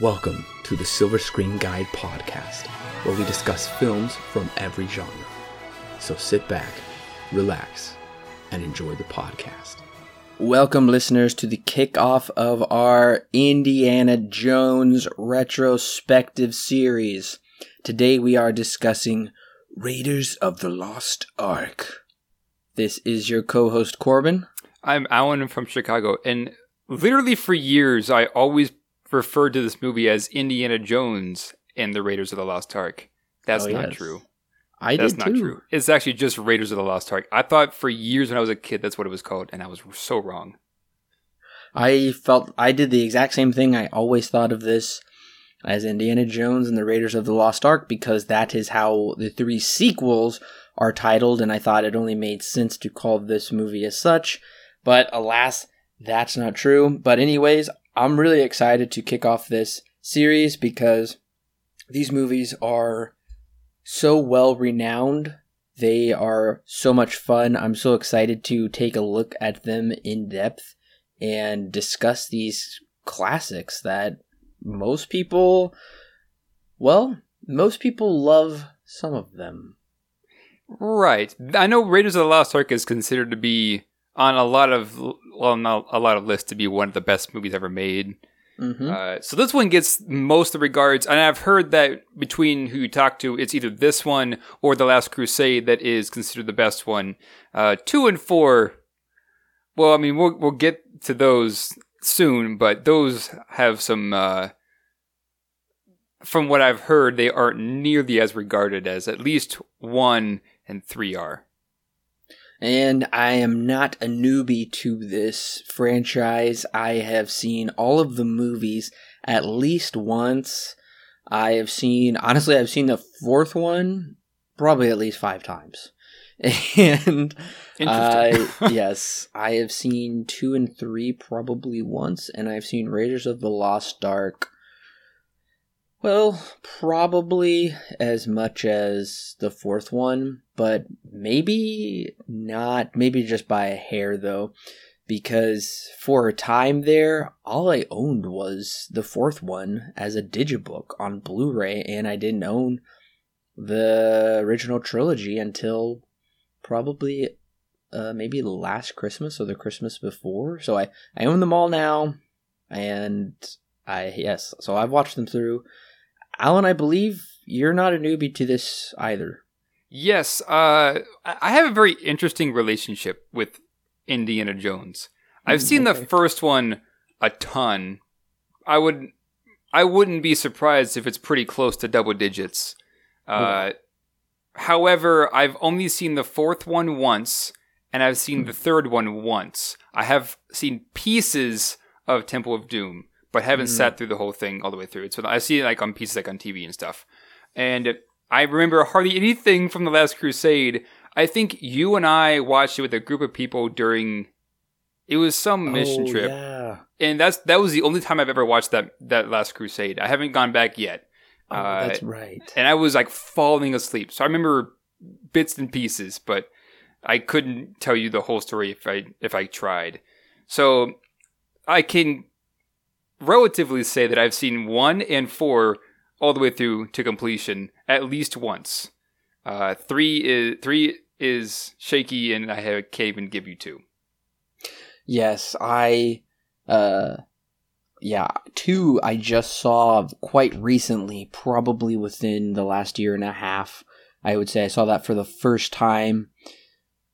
Welcome to the Silver Screen Guide podcast, where we discuss films from every genre. So sit back, relax, and enjoy the podcast. Welcome, listeners, to the kickoff of our Indiana Jones retrospective series. Today we are discussing Raiders of the Lost Ark. This is your co host, Corbin. I'm Alan from Chicago, and literally for years, I always referred to this movie as Indiana Jones and the Raiders of the Lost Ark. That's Oh, not yes. true. I That's did not too. true. It's actually just Raiders of the Lost Ark. I thought for years when I was a kid that's what it was called, and I was so wrong. I felt I did the exact same thing. I always thought of this as Indiana Jones and the Raiders of the Lost Ark because that is how the three sequels are titled, and I thought it only made sense to call this movie as such. But alas, that's not true. But, anyways, I'm really excited to kick off this series because these movies are so well renowned. They are so much fun. I'm so excited to take a look at them in depth and discuss these classics that most people, well, most people love some of them. Right. I know Raiders of the Lost Ark is considered to be on a lot of well, not a lot of lists to be one of the best movies ever made. hmm Uh, so this one gets most of the regards, and I've heard that between who you talk to, it's either this one or The Last Crusade that is considered the best one. Uh, two and four, well, I mean, we'll we'll get to those soon, but those have some. Uh, from what I've heard, they aren't nearly as regarded as at least one and three are. And I am not a newbie to this franchise. I have seen all of the movies at least once. I have seen, honestly, I've seen the fourth one probably at least five times. And I, yes, I have seen two and three probably once, and I've seen Raiders of the Lost Ark. Well, probably as much as the fourth one, but maybe not. Maybe just by a hair, though, because for a time there, all I owned was the fourth one as a digibook on Blu ray, and I didn't own the original trilogy until probably uh, maybe last Christmas or the Christmas before. So I, I own them all now, and I yes, so I've watched them through. Alan, I believe you're not a newbie to this either. Yes, uh, I have a very interesting relationship with Indiana Jones. I've Mm, seen okay. the first one a ton. I would, I wouldn't be surprised if it's pretty close to double digits. Uh, however, I've only seen the fourth one once, and I've seen the third one once. I have seen pieces of Temple of Doom, but haven't Mm. sat through the whole thing all the way through. So I see it like on pieces, like on TV and stuff. And I remember hardly anything from the Last Crusade. I think you and I watched it with a group of people during. It was some mission Oh, trip, Yeah. and that's that was the only time I've ever watched that that Last Crusade. I haven't gone back yet, Oh, Uh, that's right. and I was like falling asleep. So I remember bits and pieces, but I couldn't tell you the whole story if I if I tried. So I can relatively say that I've seen one and four all the way through to completion at least once. Uh, three is three is shaky, and I have, can't even give you two. Yes, I uh yeah, two I just saw quite recently, probably within the last year and a half. I would say I saw that for the first time.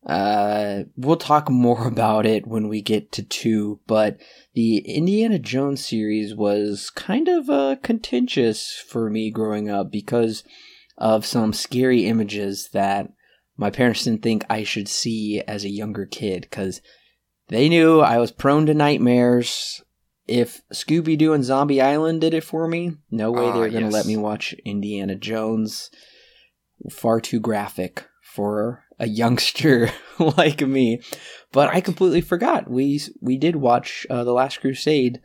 Uh we'll talk more about it when we get to 2, but the Indiana Jones series was kind of uh contentious for me growing up because of some scary images that my parents didn't think I should see as a younger kid cuz they knew I was prone to nightmares. If Scooby Doo and Zombie Island did it for me, no way they Ah, were going to yes. let me watch Indiana Jones. Far too graphic for a youngster like me. But I completely forgot. We we did watch uh, The Last Crusade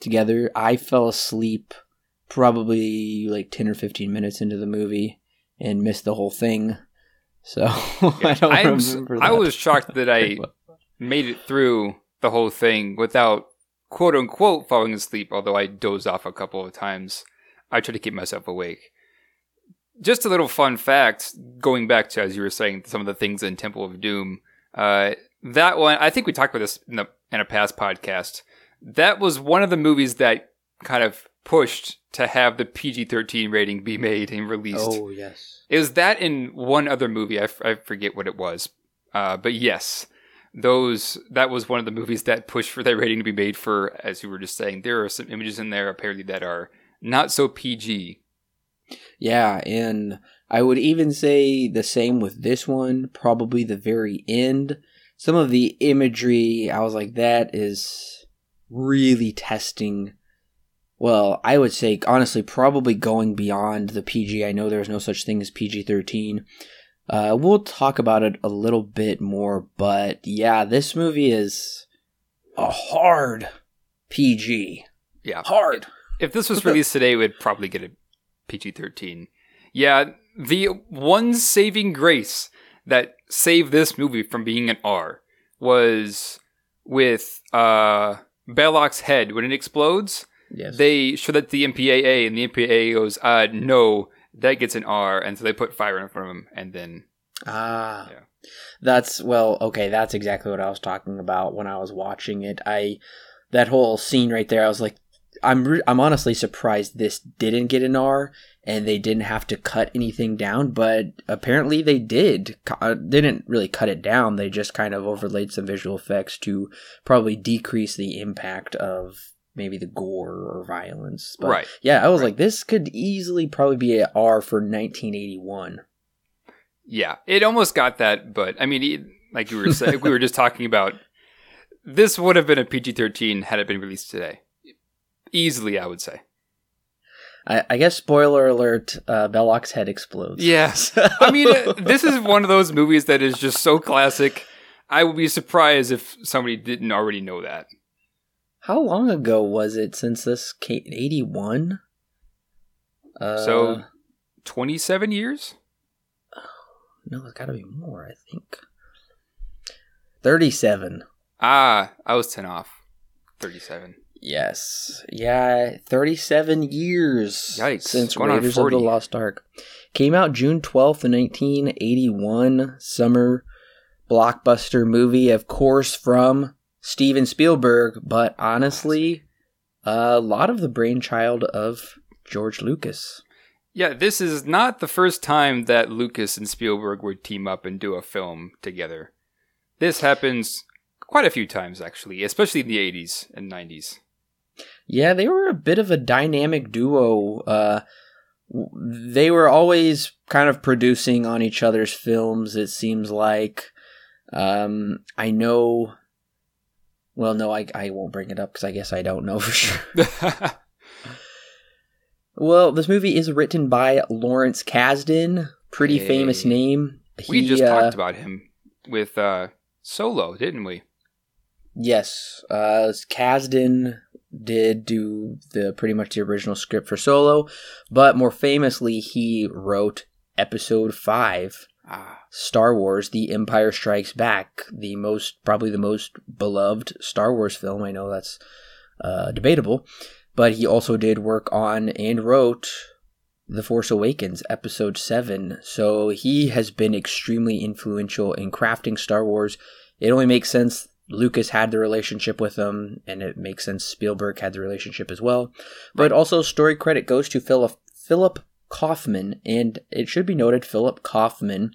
together. I fell asleep probably like 10 or 15 minutes into the movie and missed the whole thing. So I don't I'm s- remember I was shocked that I made it through the whole thing without quote unquote falling asleep, although I dozed off a couple of times. I try to keep myself awake. Just a little fun fact, going back to as you were saying, some of the things in Temple of Doom. Uh, that one, I think we talked about this in, the, in a past podcast. That was one of the movies that kind of pushed to have the PG 13 rating be made and released. Oh yes. It was that in one other movie. I, f- I forget what it was. Uh, but yes, those that was one of the movies that pushed for that rating to be made for, as you were just saying, there are some images in there apparently that are not so PG. Yeah, and I would even say the same with this one. Probably the very end. Some of the imagery, I was like, that is really testing. Well, I would say, honestly, probably going beyond the PG. I know there's no such thing as PG 13. Uh, we'll talk about it a little bit more, but yeah, this movie is a hard PG. Yeah. Hard. If this was released today, it would probably get a PG 13. Yeah, the one saving grace that saved this movie from being an R was with uh, Belloq's head when it explodes. Yes. They show that the MPAA, and the MPAA goes, uh, no, that gets an R, and so they put fire in front of him, and then Ah. Yeah. That's well, okay, that's exactly what I was talking about when I was watching it. I that whole scene right there, I was like I'm re- I'm honestly surprised this didn't get an R and they didn't have to cut anything down, but apparently they did. Uh, They didn't really cut it down. They just kind of overlaid some visual effects to probably decrease the impact of maybe the gore or violence. But right. yeah, I was Right. like this could easily probably be an R for 1981. Yeah, it almost got that, but I mean, it, like you were saying, we were just talking about. This would have been a PG thirteen had it been released today, easily. I would say. I, I guess spoiler alert: uh, Belloq's head explodes. Yes, I mean, uh, this is one of those movies that is just so classic. I would be surprised if somebody didn't already know that. How long ago was it since this came? Eighty-one. Uh, So- Twenty seven years. no, it's got to be more. I think thirty-seven. Ah, I was ten off. Thirty seven. Yes, yeah, thirty-seven years Yikes, since going Raiders of the Lost Ark came out June twelfth, nineteen eighty-one. Summer blockbuster movie, of course, from Steven Spielberg, but honestly, a lot of the brainchild of George Lucas. Yeah, this is not the first time that Lucas and Spielberg would team up and do a film together. This happens quite a few times, actually, especially in the 80s and 90s. Yeah, they were a bit of a dynamic duo. Uh, they were always kind of producing on each other's films. It seems like. Um, I know. Well, no, I I won't bring it up because I guess I don't know for sure. Well, this movie is written by Lawrence Kasdan, pretty Hey. famous name. we He, just uh, talked about him with uh, Solo, didn't we? Yes, uh, Kasdan did do the pretty much the original script for Solo, but more famously, he wrote Episode Five, Ah, Star Wars: The Empire Strikes Back, the most probably the most beloved Star Wars film. I know that's uh, debatable, but he also did work on and wrote The Force Awakens, Episode Seven. So he has been extremely influential in crafting Star Wars. It only makes sense Lucas had the relationship with him, and it makes sense Spielberg had the relationship as well. But also, story credit goes to Philip Philip Kaufman, and it should be noted Philip Kaufman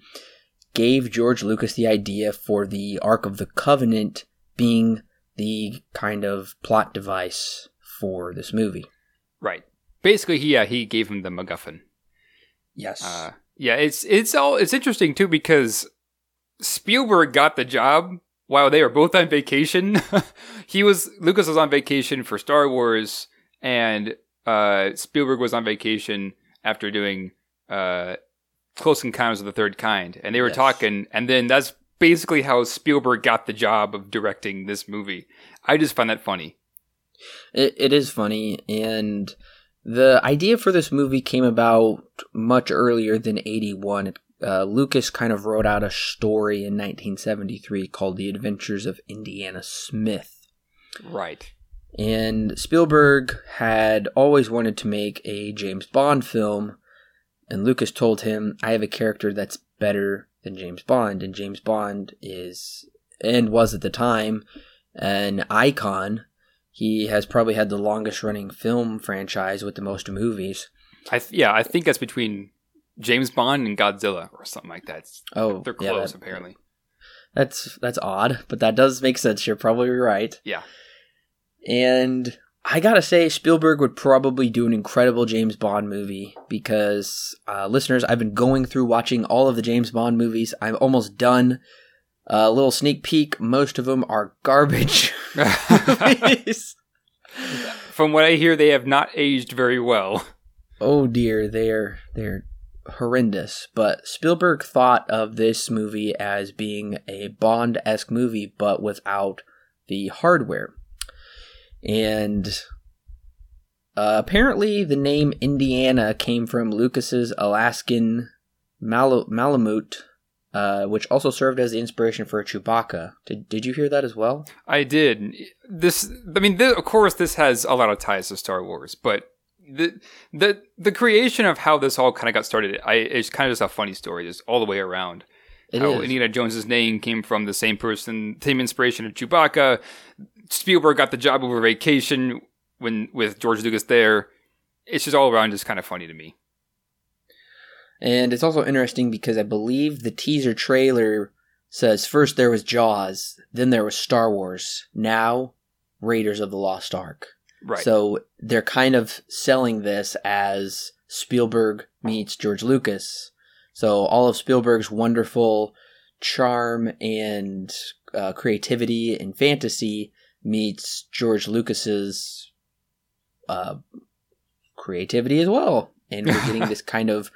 gave George Lucas the idea for the Ark of the Covenant being the kind of plot device for this movie. right. Basically, he, yeah, he gave him the MacGuffin. Yes. Uh, yeah, it's it's all it's interesting too because Spielberg got the job while they were both on vacation. he was Lucas was on vacation for Star Wars, and uh, Spielberg was on vacation after doing uh, Close Encounters of the Third Kind, and they were Yes. talking, and then that's basically how Spielberg got the job of directing this movie. I just find that funny. It, it is funny, and the idea for this movie came about much earlier than 81. Uh, Lucas kind of wrote out a story in 1973 called The Adventures of Indiana Smith. Right. And Spielberg had always wanted to make a James Bond film, and Lucas told him, I have a character that's better than James Bond. And James Bond is, and was at the time, an icon. He has probably had the longest running film franchise with the most movies. I th- yeah, I think that's between James Bond and Godzilla or something like that. Oh, They're yeah, close, that- apparently. That's that's odd, but that does make sense. You're probably right. Yeah. And I gotta say, Spielberg would probably do an incredible James Bond movie because, uh, listeners, I've been going through watching all of the James Bond movies. I'm almost done. A little sneak peek: most of them are garbage. From what I hear, they have not aged very well. oh dear, they're they're horrendous. But Spielberg thought of this movie as being a Bond esque movie, but without the hardware. And uh, apparently, the name Indiana came from Lucas's Alaskan Mal- Malamute, uh, which also served as the inspiration for Chewbacca. Did Did you hear that as well? I did. This, I mean, th- of course, this has a lot of ties to Star Wars, but the the the creation of how this all kind of got started, I it's kind of just a funny story, just all the way around. It how is. Indiana Jones's name came from the same person, same inspiration of Chewbacca. Spielberg got the job over vacation when with George Lucas there. It's just all around just kind of funny to me. And it's also interesting because I believe the teaser trailer says first there was Jaws, then there was Star Wars, now Raiders of the Lost Ark. Right. So they're kind of selling this as Spielberg meets George Lucas. So all of Spielberg's wonderful charm and uh, creativity and fantasy meets George Lucas's uh, creativity as well, and we're getting this kind of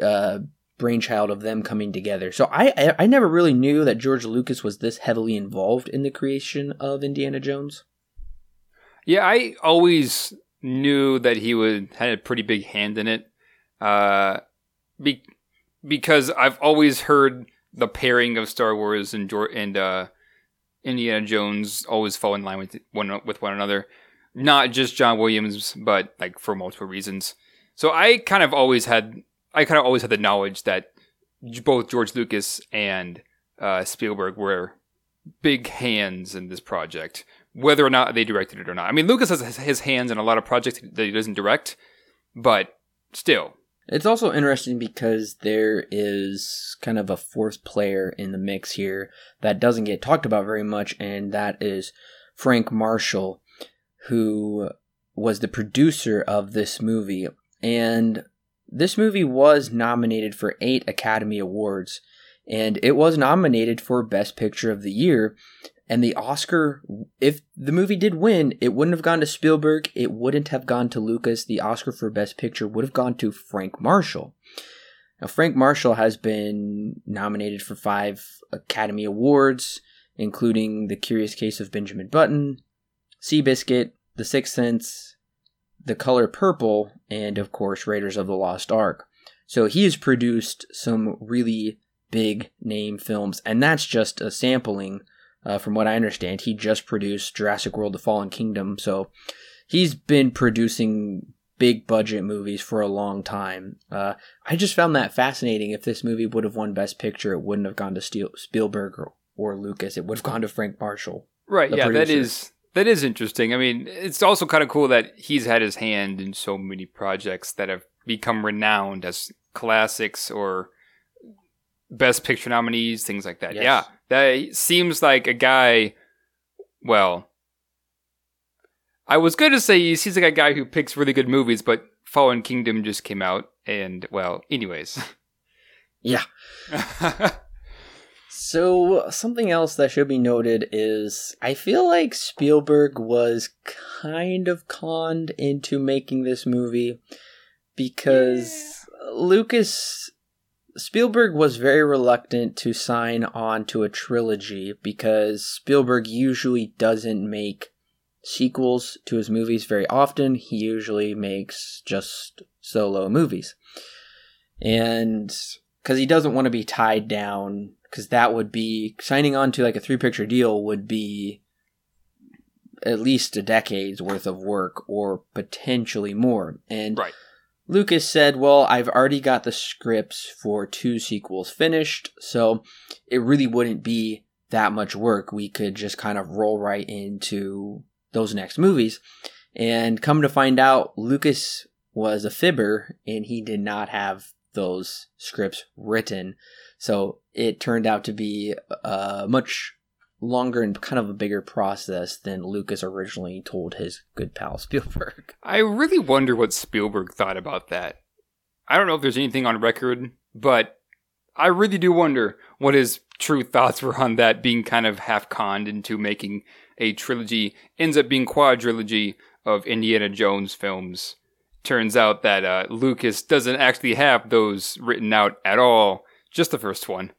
uh, brainchild of them coming together. So I, I I never really knew that George Lucas was this heavily involved in the creation of Indiana Jones. Yeah, I always knew that he would had a pretty big hand in it, uh, be, because I've always heard the pairing of Star Wars and and uh, Indiana Jones always fall in line with one with one another. Not just John Williams, but like for multiple reasons. So I kind of always had I kind of always had the knowledge that both George Lucas and uh, Spielberg were big hands in this project whether or not they directed it or not. I mean, Lucas has his hands in a lot of projects that he doesn't direct, but still. It's also interesting because there is kind of a fourth player in the mix here that doesn't get talked about very much, and that is Frank Marshall, who was the producer of this movie. And this movie was nominated for eight Academy Awards, and it was nominated for Best Picture of the Year. And the Oscar, if the movie did win, it wouldn't have gone to Spielberg. It wouldn't have gone to Lucas. The Oscar for Best Picture would have gone to Frank Marshall. Now, Frank Marshall has been nominated for five Academy Awards, including The Curious Case of Benjamin Button, Seabiscuit, The Sixth Sense, The Color Purple, and of course, Raiders of the Lost Ark. So he has produced some really big name films, and that's just a sampling. Uh, from what I understand, he just produced Jurassic World: The Fallen Kingdom, so he's been producing big budget movies for a long time. Uh, I just found that fascinating. If this movie would have won Best Picture, it wouldn't have gone to Steel- Spielberg or, or Lucas. It would have gone to Frank Marshall. Right, yeah, that producer. is that is interesting. I mean, it's also kind of cool that he's had his hand in so many projects that have become renowned as classics or best picture nominees, things like that. Yes. Yeah, that seems like a guy. Well, I was going to say he seems like a guy who picks really good movies, but Fallen Kingdom just came out, and well, anyways. Yeah. So, something else that should be noted is I feel like Spielberg was kind of conned into making this movie because Lucas Spielberg was very reluctant to sign on to a trilogy because Spielberg usually doesn't make sequels to his movies very often. He usually makes just solo movies. And because he doesn't want to be tied down, because that would be signing on to like a three picture deal would be at least a decade's worth of work or potentially more. And Right. Lucas said, Well, I've already got the scripts for two sequels finished, so it really wouldn't be that much work. We could just kind of roll right into those next movies. And come to find out, Lucas was a fibber and he did not have those scripts written. So it turned out to be a much longer and kind of a bigger process than Lucas originally told his good pal Spielberg. I really wonder what Spielberg thought about that. I don't know if there's anything on record, but I really do wonder what his true thoughts were on that being kind of half conned into making a trilogy, ends up being quadrilogy of Indiana Jones films. Turns out that uh, Lucas doesn't actually have those written out at all, just the first one.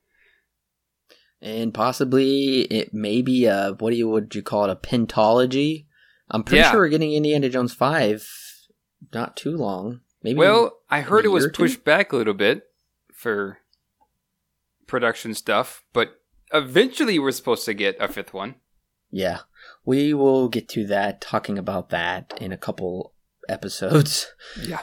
And possibly it may be a what do you would you call it a pentology? I'm pretty Yeah. sure we're getting Indiana Jones five not too long. Maybe Well, I heard it was year or two? pushed back a little bit for production stuff, but eventually we're supposed to get a fifth one. Yeah, we will get to that, talking about that in a couple episodes. Yeah.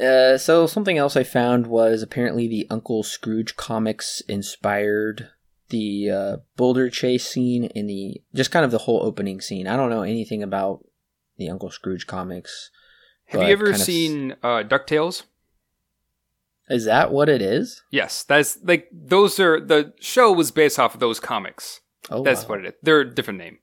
Uh, so something else I found was apparently the Uncle Scrooge comics inspired the uh, Boulder chase scene in the just kind of the whole opening scene. I don't know anything about the Uncle Scrooge comics. Have you ever of s- seen uh, DuckTales? Is that what it is? Yes, that's like those are the show was based off of those comics. Oh, That's wow. what it is. They're a different name.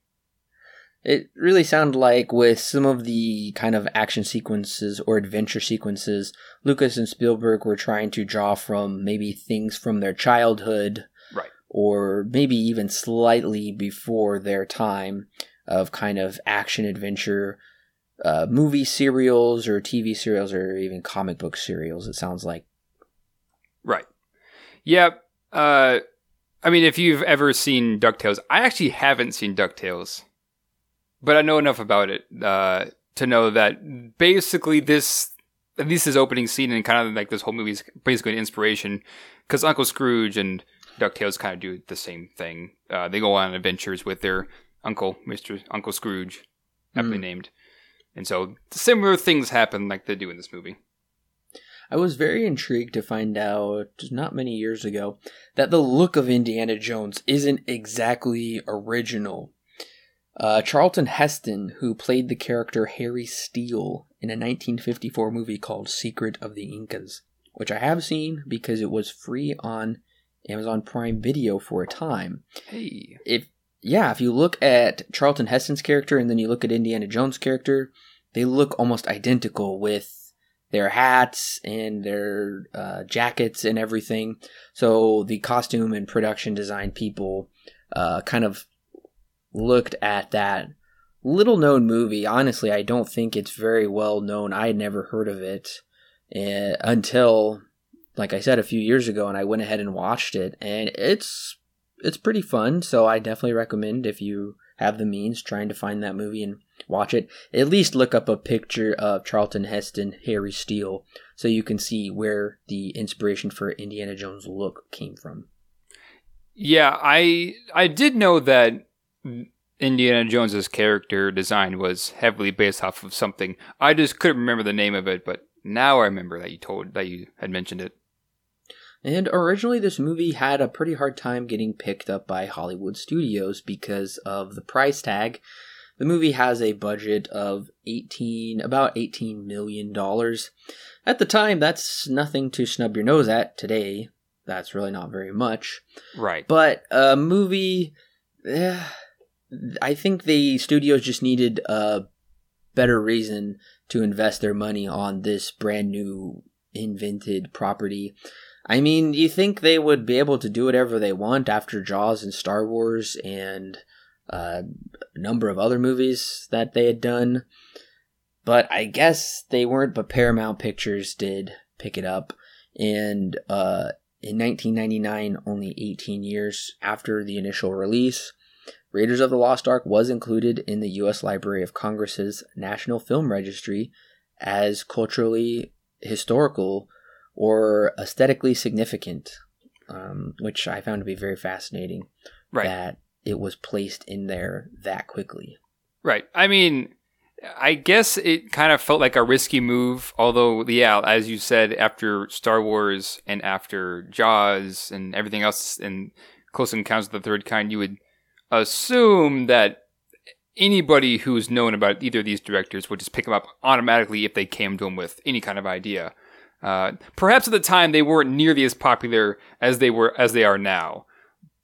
It really sounded like with some of the kind of action sequences or adventure sequences, Lucas and Spielberg were trying to draw from maybe things from their childhood. Or maybe even slightly before their time of kind of action adventure uh, movie serials or TV serials or even comic book serials. It sounds like Right. Yeah. Uh, I mean, if you've ever seen DuckTales, I actually haven't seen DuckTales, but I know enough about it uh, to know that basically this, at least opening scene and kind of like this whole movie is basically an inspiration because Uncle Scrooge and DuckTales kind of do the same thing. Uh, they go on adventures with their uncle, Mr. Uncle Scrooge, aptly Mm. named. And so similar things happen like they do in this movie. I was very intrigued to find out not many years ago that the look of Indiana Jones isn't exactly original. Uh, Charlton Heston, who played the character Harry Steele in a 1954 movie called Secret of the Incas, which I have seen because it was free on Amazon Prime Video for a time. Hey. If yeah, if you look at Charlton Heston's character and then you look at Indiana Jones' character, they look almost identical with their hats and their uh, jackets and everything. So the costume and production design people uh, kind of looked at that little known movie. Honestly, I don't think it's very well known. I had never heard of it uh, until, like I said, a few years ago, and I went ahead and watched it, and it's it's pretty fun. So I definitely recommend if you have the means trying to find that movie and watch it. At least look up a picture of Charlton Heston, Harry Steele, so you can see where the inspiration for Indiana Jones look came from. Yeah, I I did know that Indiana Jones's character design was heavily based off of something. I just couldn't remember the name of it, but now I remember that you told that you had mentioned it. And originally, this movie had a pretty hard time getting picked up by Hollywood studios because of the price tag. The movie has a budget of 18, about 18 million dollars. At the time, that's nothing to snub your nose at. Today, that's really not very much. Right. But a movie, eh, I think the studios just needed a better reason to invest their money on this brand new invented property. I mean, you think they would be able to do whatever they want after Jaws and Star Wars and uh, a number of other movies that they had done. But I guess they weren't, but Paramount Pictures did pick it up. And uh, in 1999, only 18 years after the initial release, Raiders of the Lost Ark was included in the U.S. Library of Congress's National Film Registry as culturally historical or aesthetically significant, um, which I found to be very fascinating Right. that it was placed in there that quickly. Right. I mean, I guess it kind of felt like a risky move, although, yeah, as you said, after Star Wars and after Jaws and everything else and Close Encounters of the Third Kind, you would assume that anybody who's known about either of these directors would just pick them up automatically if they came to them with any kind of idea. Uh, perhaps at the time they weren't nearly as popular as they were as they are now,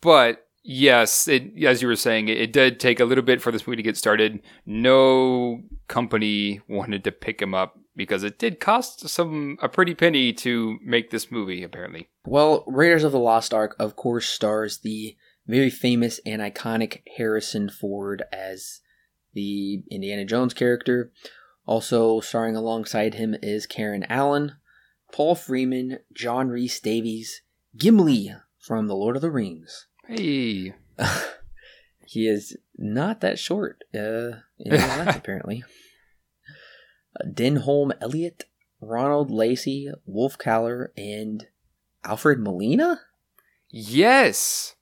but yes, it, as you were saying, it, it, did take a little bit for this movie to get started. No company wanted to pick him up because it did cost some a pretty penny to make this movie. Apparently, well, Raiders of the Lost Ark, of course, stars the very famous and iconic Harrison Ford as the Indiana Jones character. Also starring alongside him is Karen Allen, Paul Freeman, John Rhys Davies, Gimli from The Lord of the Rings. Hey. he is not that short uh, in real life, apparently. Uh, Denholm Elliott, Ronald Lacey, Wolf Kahler, and Alfred Molina? Yes!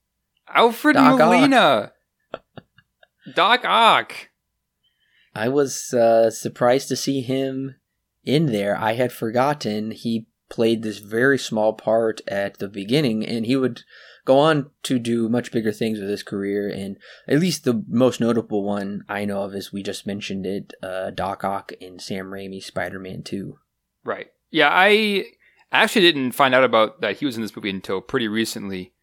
Alfred Doc Molina! Ock. Doc Ock! I was uh, surprised to see him in there. I had forgotten he played this very small part at the beginning, and he would go on to do much bigger things with his career. And at least the most notable one I know of is we just mentioned it, uh, Doc Ock in Sam Raimi's Spider-Man Two. Right. Yeah, I actually didn't find out about that he was in this movie until pretty recently.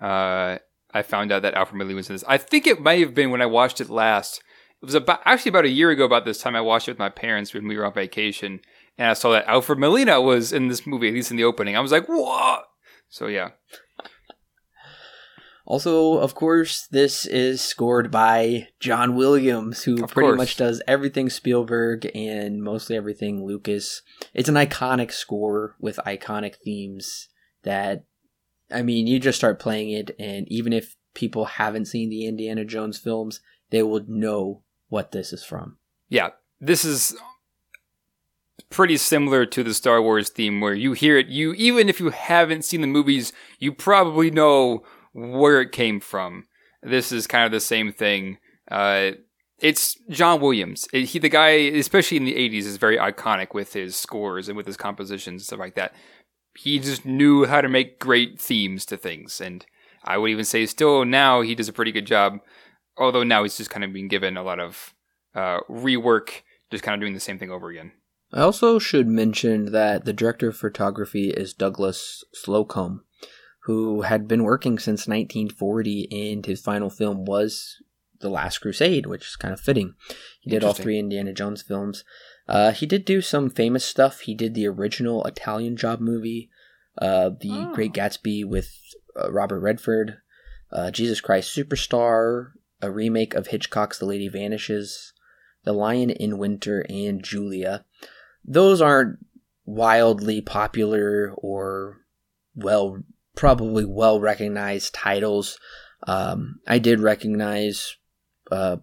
Uh, I found out that Alfred Molina was in this. I think it may have been when I watched it last. It was about actually about a year ago. About this time, I watched it with my parents when we were on vacation, and I saw that Alfred Molina was in this movie, at least in the opening. I was like, "What?" So yeah. Also, of course, this is scored by John Williams, who of pretty course. much does everything Spielberg and mostly everything Lucas. It's an iconic score with iconic themes that, I mean, you just start playing it, and even if people haven't seen the Indiana Jones films, they will know what this is from. Yeah, this is pretty similar to the Star Wars theme where you hear it you even if you haven't seen the movies you probably know where it came from. This is kind of the same thing. Uh, it's John Williams. It, he, the guy, especially in the '80s, is very iconic with his scores and with his compositions and stuff like that. He just knew how to make great themes to things, and I would even say still now he does a pretty good job. Although now he's just kind of being given a lot of uh, rework, just kind of doing the same thing over again. I also should mention that the director of photography is Douglas Slocombe, who had been working since 1940, and his final film was The Last Crusade, which is kind of fitting. He did all three Indiana Jones films. Uh, he did do some famous stuff. He did the original Italian Job movie, uh, The oh. Great Gatsby with uh, Robert Redford, uh, Jesus Christ Superstar, a remake of Hitchcock's The Lady Vanishes, The Lion in Winter, and Julia. Those aren't wildly popular or well probably well recognized titles. Um, I did recognize uh,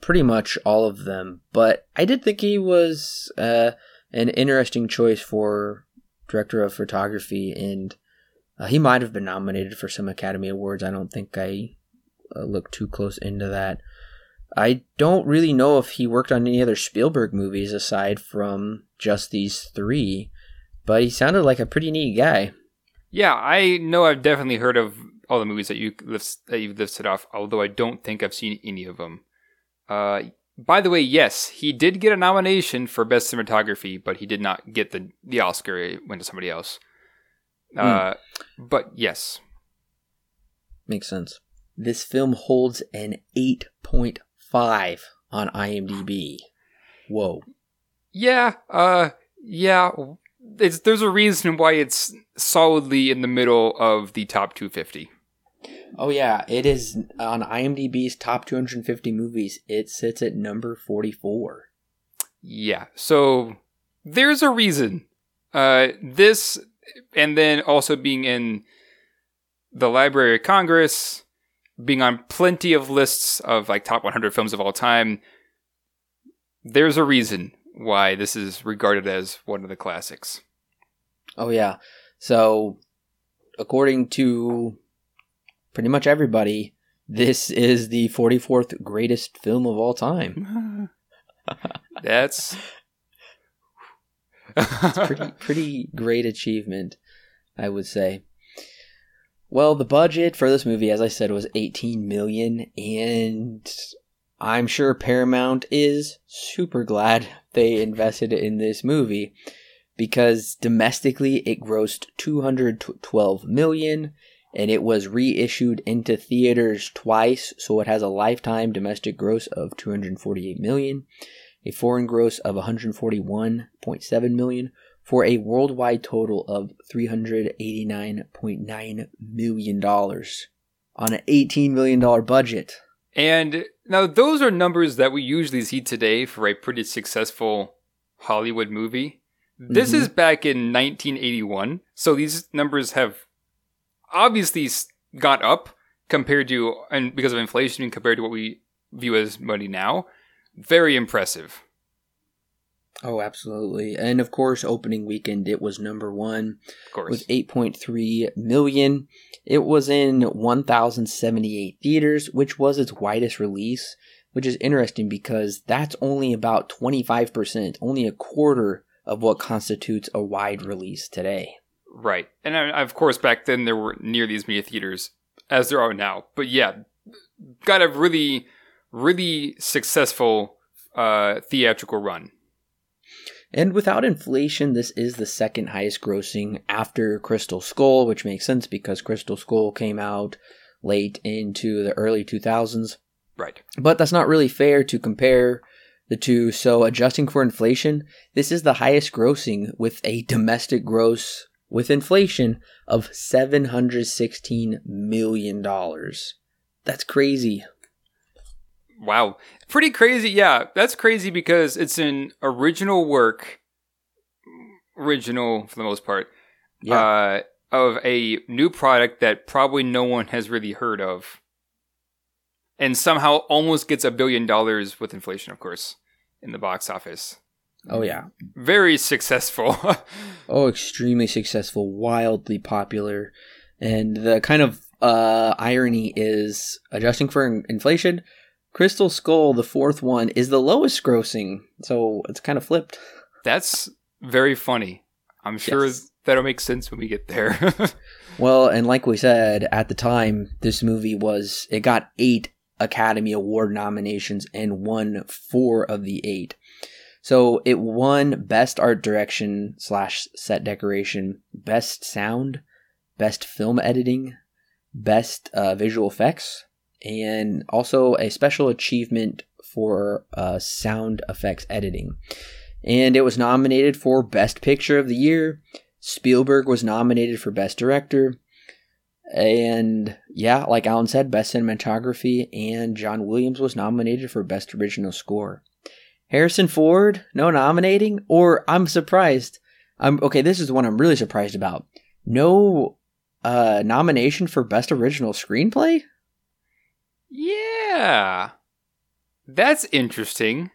pretty much all of them, but I did think he was uh, an interesting choice for director of photography, and uh, he might have been nominated for some Academy Awards. I don't think I uh, looked too close into that. I don't really know if he worked on any other Spielberg movies aside from just these three, but he sounded like a pretty neat guy. Yeah, I know I've definitely heard of all the movies that you that you've listed off, although I don't think I've seen any of them. Uh, by the way, yes, he did get a nomination for best cinematography, but he did not get the the Oscar. It went to somebody else. Mm. Uh, but yes, makes sense. This film holds an eight point five on IMDb. Whoa. Yeah. Uh. Yeah it's, there's a reason why it's solidly in the middle of the top 250. Oh yeah, it is on IMDb's top 250 movies. It sits at number 44. Yeah, so there's a reason. Uh, this, and then also being in the Library of Congress, being on plenty of lists of like top 100 films of all time. There's a reason why this is regarded as one of the classics. Oh yeah. So according to pretty much everybody, this is the 44th greatest film of all time. That's it's pretty pretty great achievement, I would say. Well, the budget for this movie, as I said, was 18 million, and I'm sure Paramount is super glad they invested in this movie because domestically it grossed 212 million and it was reissued into theaters twice, so it has a lifetime domestic gross of 248 million, a foreign gross of 141.7 million, for a worldwide total of $389.9 million on an $18 million budget. And now those are numbers that we usually see today for a pretty successful Hollywood movie. This Mhm. is back in 1981, so these numbers have obviously gone up compared to and because of inflation compared to what we view as money now. Very impressive. Oh, absolutely. And of course, opening weekend, it was number one Of course. with 8.3 million. It was in 1,078 theaters, which was its widest release, which is interesting because that's only about 25%, only a quarter of what constitutes a wide release today. Right. And uh, of course, back then there were near these many theaters as there are now. But yeah, got a really, really successful uh, theatrical run. And without inflation, this is the second highest grossing after Crystal Skull, which makes sense because Crystal Skull came out late into the early 2000s. Right. But that's not really fair to compare the two. So, adjusting for inflation, this is the highest grossing with a domestic gross with inflation of $716 million. That's crazy. Wow. Pretty crazy. Yeah, that's crazy because it's an original work, original for the most part, uh, of a new product that probably no one has really heard of. And somehow almost gets a billion dollars with inflation, of course, in the box office. oh, yeah. Very successful. Oh, extremely successful, wildly popular. And the kind of uh, irony is adjusting for inflation, Crystal Skull, the fourth one, is the lowest grossing. So it's kind of flipped. That's very funny. I'm sure Yes. that'll make sense when we get there. Well, and like we said at the time, this movie was, it got eight Academy Award nominations and won four of the eight. So it won Best Art Direction slash Set Decoration, Best Sound, Best Film Editing, Best uh, Visual Effects, and also a special achievement for uh, Sound Effects Editing. And it was nominated for Best Picture of the Year. Spielberg was nominated for Best Director. And yeah, like Alan said, Best Cinematography. And John Williams was nominated for Best Original Score. Harrison Ford, no nominating? Or I'm surprised. I'm okay, this is one I'm really surprised about. No uh nomination for Best Original Screenplay? Yeah. That's interesting.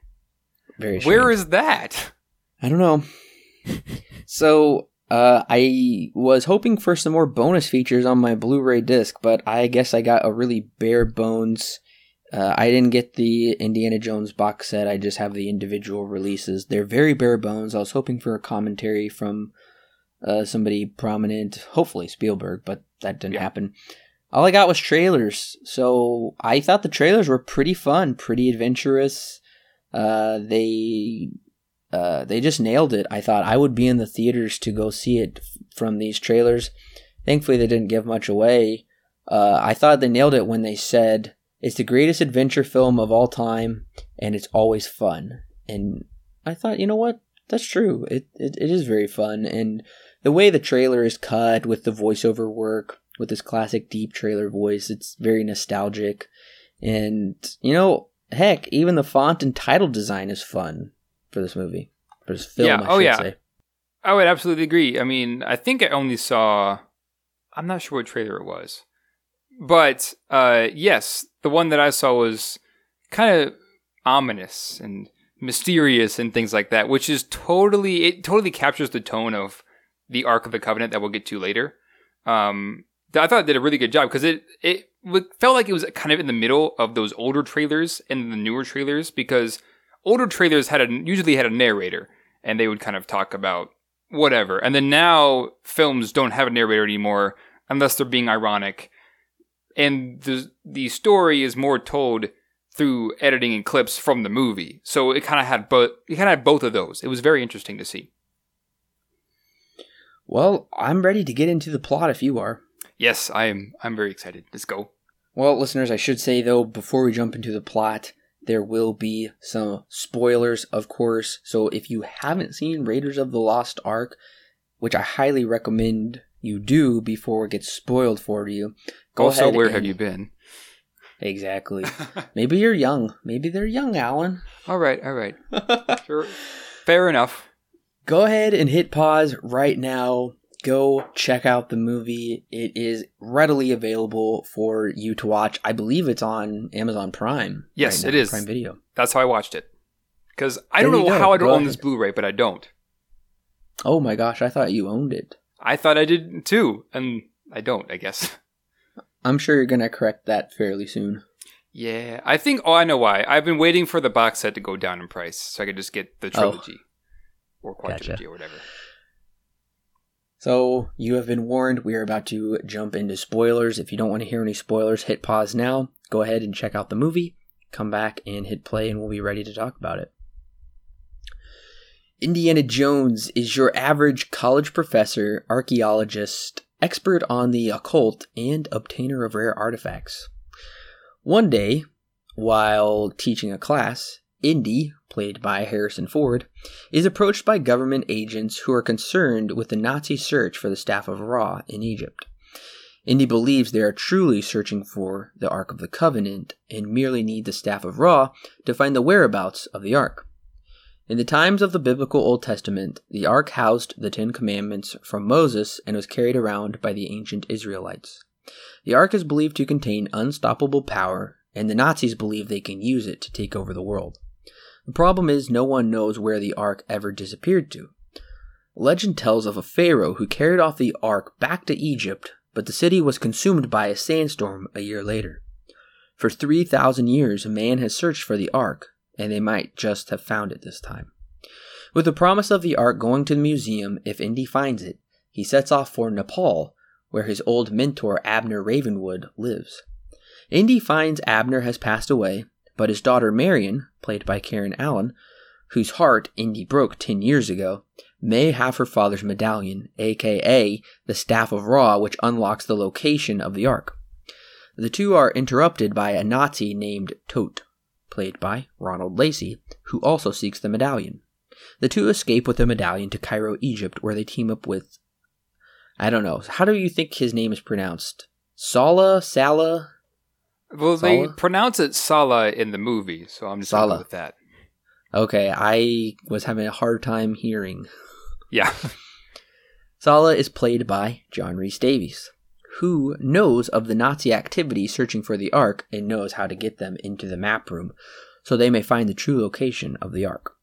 Very strange. Where is that? I don't know. so, uh, I was hoping for some more bonus features on my Blu-ray disc, but I guess I got a really bare bones. Uh, I didn't get the Indiana Jones box set. I just have the individual releases. They're very bare bones. I was hoping for a commentary from uh, somebody prominent, hopefully Spielberg, but that didn't Yeah. happen. All I got was trailers, so I thought the trailers were pretty fun, pretty adventurous. Uh, they uh, they just nailed it. I thought I would be in the theaters to go see it from these trailers. Thankfully, they didn't give much away. Uh, I thought they nailed it when they said it's the greatest adventure film of all time, and it's always fun. And I thought, you know what? That's true. It it, it is very fun, and the way the trailer is cut with the voiceover work, with this classic deep trailer voice, it's very nostalgic. And you know, heck, even the font and title design is fun for this movie. For this film, Yeah, I oh, yeah. say. I would absolutely agree. I mean, I think I only saw. I'm not sure what trailer it was, but uh, yes, the one that I saw was kind of ominous and mysterious and things like that, which is totally it totally captures the tone of the Ark of the Covenant that we'll get to later. Um, I thought it did a really good job because it it felt like it was kind of in the middle of those older trailers and the newer trailers because older trailers had a usually had a narrator and they would kind of talk about whatever. And then now films don't have a narrator anymore unless they're being ironic. And the the story is more told through editing and clips from the movie. So it kind of had both it kind of had both of those. It was very interesting to see. Well, I'm ready to get into the plot if you are. Yes, I am I'm very excited. Let's go. Well, listeners, I should say though before we jump into the plot, there will be some spoilers, of course. So if you haven't seen Raiders of the Lost Ark, which I highly recommend you do before it gets spoiled for you, go also, ahead. where and... have you been? Exactly. Maybe you're young. Maybe they're young, Alan. All right, all right. sure. Fair enough. Go ahead and hit pause right now go check out the movie. It is readily available for you to watch. I believe it's on Amazon Prime. Yes, right it is. Prime Video. That's how I watched it. Because I there don't know how I don't go own ahead. this Blu-ray, but I don't. Oh my gosh, I thought you owned it. I thought I did too, and I don't. I guess. I'm sure you're gonna correct that fairly soon. Yeah, I think. Oh, I know why. I've been waiting for the box set to go down in price, so I could just get the oh. trilogy oh. or quadrilogy gotcha. or whatever. So, you have been warned. We are about to jump into spoilers. If you don't want to hear any spoilers, hit pause now. Go ahead and check out the movie. Come back and hit play, and we'll be ready to talk about it. Indiana Jones is your average college professor, archaeologist, expert on the occult, and obtainer of rare artifacts. One day, while teaching a class, Indy, played by Harrison Ford, is approached by government agents who are concerned with the Nazi search for the Staff of Ra in Egypt. Indy believes they are truly searching for the Ark of the Covenant and merely need the Staff of Ra to find the whereabouts of the Ark. In the times of the biblical Old Testament, the Ark housed the Ten Commandments from Moses and was carried around by the ancient Israelites. The Ark is believed to contain unstoppable power, and the Nazis believe they can use it to take over the world. The problem is no one knows where the ark ever disappeared to. Legend tells of a pharaoh who carried off the ark back to Egypt, but the city was consumed by a sandstorm a year later. For 3,000 years, man has searched for the ark, and they might just have found it this time. With the promise of the ark going to the museum if Indy finds it, he sets off for Nepal, where his old mentor Abner Ravenwood lives. Indy finds Abner has passed away, but his daughter Marion, played by Karen Allen, whose heart Indy broke 10 years ago, may have her father's medallion, aka the Staff of Ra, which unlocks the location of the Ark. The two are interrupted by a Nazi named Toht, played by Ronald Lacey, who also seeks the medallion. The two escape with the medallion to Cairo, Egypt, where they team up with. I don't know. How do you think his name is pronounced? Sallah? Sallah? Well, Sallah? they pronounce it Sallah in the movie, so I'm just Sala with that. Okay, I was having a hard time hearing. Yeah. Sallah is played by John Rhys-Davies, who knows of the Nazi activity searching for the Ark and knows how to get them into the map room so they may find the true location of the Ark.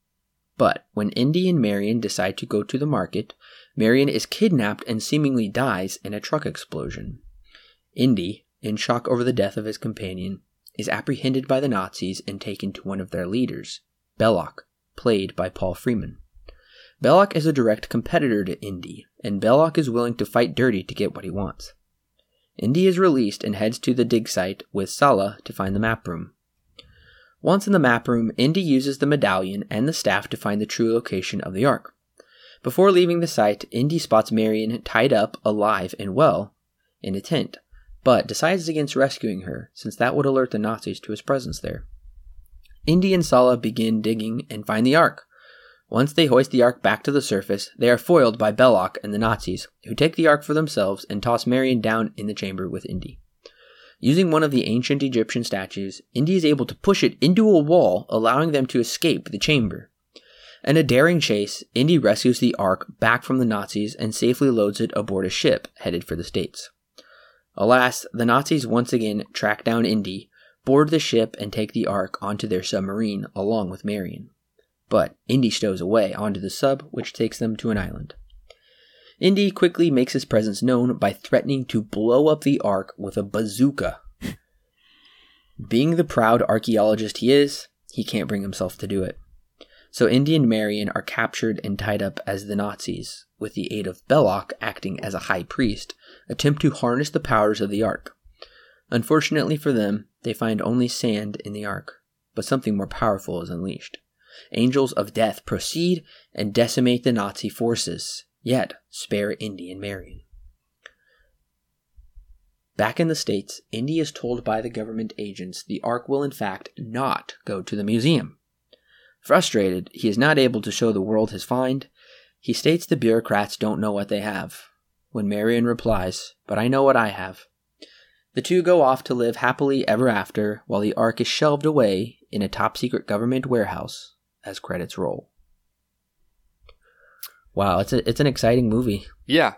But when Indy and Marion decide to go to the market, Marion is kidnapped and seemingly dies in a truck explosion. Indy, in shock over the death of his companion, is apprehended by the Nazis and taken to one of their leaders, Belloq, played by Paul Freeman. Belloq is a direct competitor to Indy, and Belloq is willing to fight dirty to get what he wants. Indy is released and heads to the dig site with Sallah to find the map room. Once in the map room, Indy uses the medallion and the staff to find the true location of the Ark. Before leaving the site, Indy spots Marion tied up, alive, and well in a tent, but decides against rescuing her, since that would alert the Nazis to his presence there. Indy and Sallah begin digging and find the Ark. Once they hoist the Ark back to the surface, they are foiled by Belloq and the Nazis, who take the Ark for themselves and toss Marion down in the chamber with Indy. Using one of the ancient Egyptian statues, Indy is able to push it into a wall, allowing them to escape the chamber. In a daring chase, Indy rescues the Ark back from the Nazis and safely loads it aboard a ship headed for the States. Alas, the Nazis once again track down Indy, board the ship, and take the Ark onto their submarine along with Marion. But Indy stows away onto the sub, which takes them to an island. Indy quickly makes his presence known by threatening to blow up the Ark with a bazooka. Being the proud archaeologist he is, he can't bring himself to do it. So Indy and Marion are captured and tied up as the Nazis, with the aid of Belloq acting as a high priest, attempt to harness the powers of the Ark. Unfortunately for them, they find only sand in the Ark, but something more powerful is unleashed. Angels of death proceed and decimate the Nazi forces, yet spare Indy and Marion. Back in the States, Indy is told by the government agents the Ark will in fact not go to the museum. Frustrated, he is not able to show the world his find. He states the bureaucrats don't know what they have. When Marion replies, But I know what I have. The two go off to live happily ever after while the Ark is shelved away in a top secret government warehouse as credits roll. Wow, it's a, it's an exciting movie. Yeah,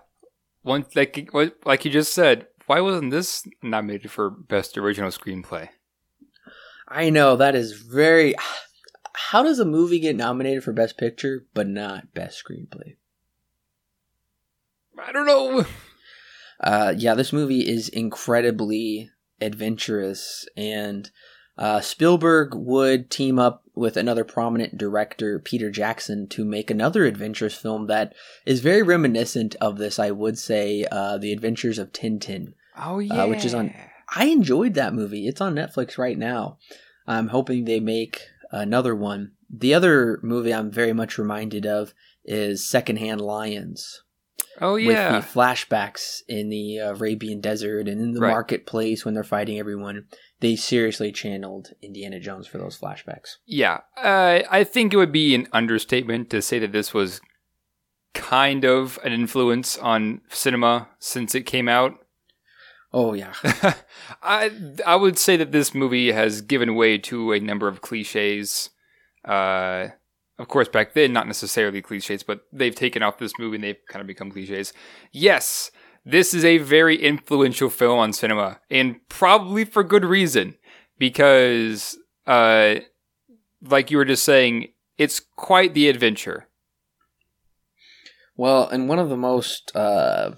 one like like you just said. Why wasn't this nominated for best original screenplay? I know that is very. How does a movie get nominated for best picture but not best screenplay? I don't know. Uh, yeah, this movie is incredibly adventurous, and uh, Spielberg would team up with another prominent director, Peter Jackson, to make another adventurous film that is very reminiscent of this. I would say, uh, The Adventures of Tintin. Oh yeah, uh, which is on. I enjoyed that movie. It's on Netflix right now. I'm hoping they make another one. The other movie I'm very much reminded of is Secondhand Lions. Oh yeah, with the flashbacks in the Arabian desert and in the right. marketplace when they're fighting everyone. They seriously channeled Indiana Jones for those flashbacks. Yeah, uh, I think it would be an understatement to say that this was kind of an influence on cinema since it came out. Oh yeah, I I would say that this movie has given way to a number of cliches. Uh, of course, back then, not necessarily cliches, but they've taken off this movie and they've kind of become cliches. Yes, this is a very influential film on cinema, and probably for good reason, because, uh, like you were just saying, it's quite the adventure. Well, and one of the most uh,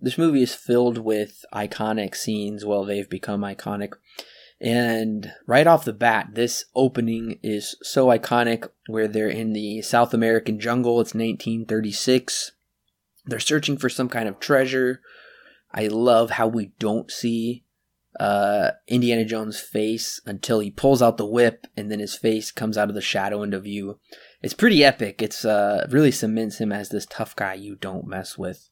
this movie is filled with iconic scenes. Well, they've become iconic. And right off the bat, this opening is so iconic where they're in the South American jungle. It's 1936. They're searching for some kind of treasure. I love how we don't see uh, Indiana Jones' face until he pulls out the whip and then his face comes out of the shadow into view. It's pretty epic. It's uh, really cements him as this tough guy you don't mess with.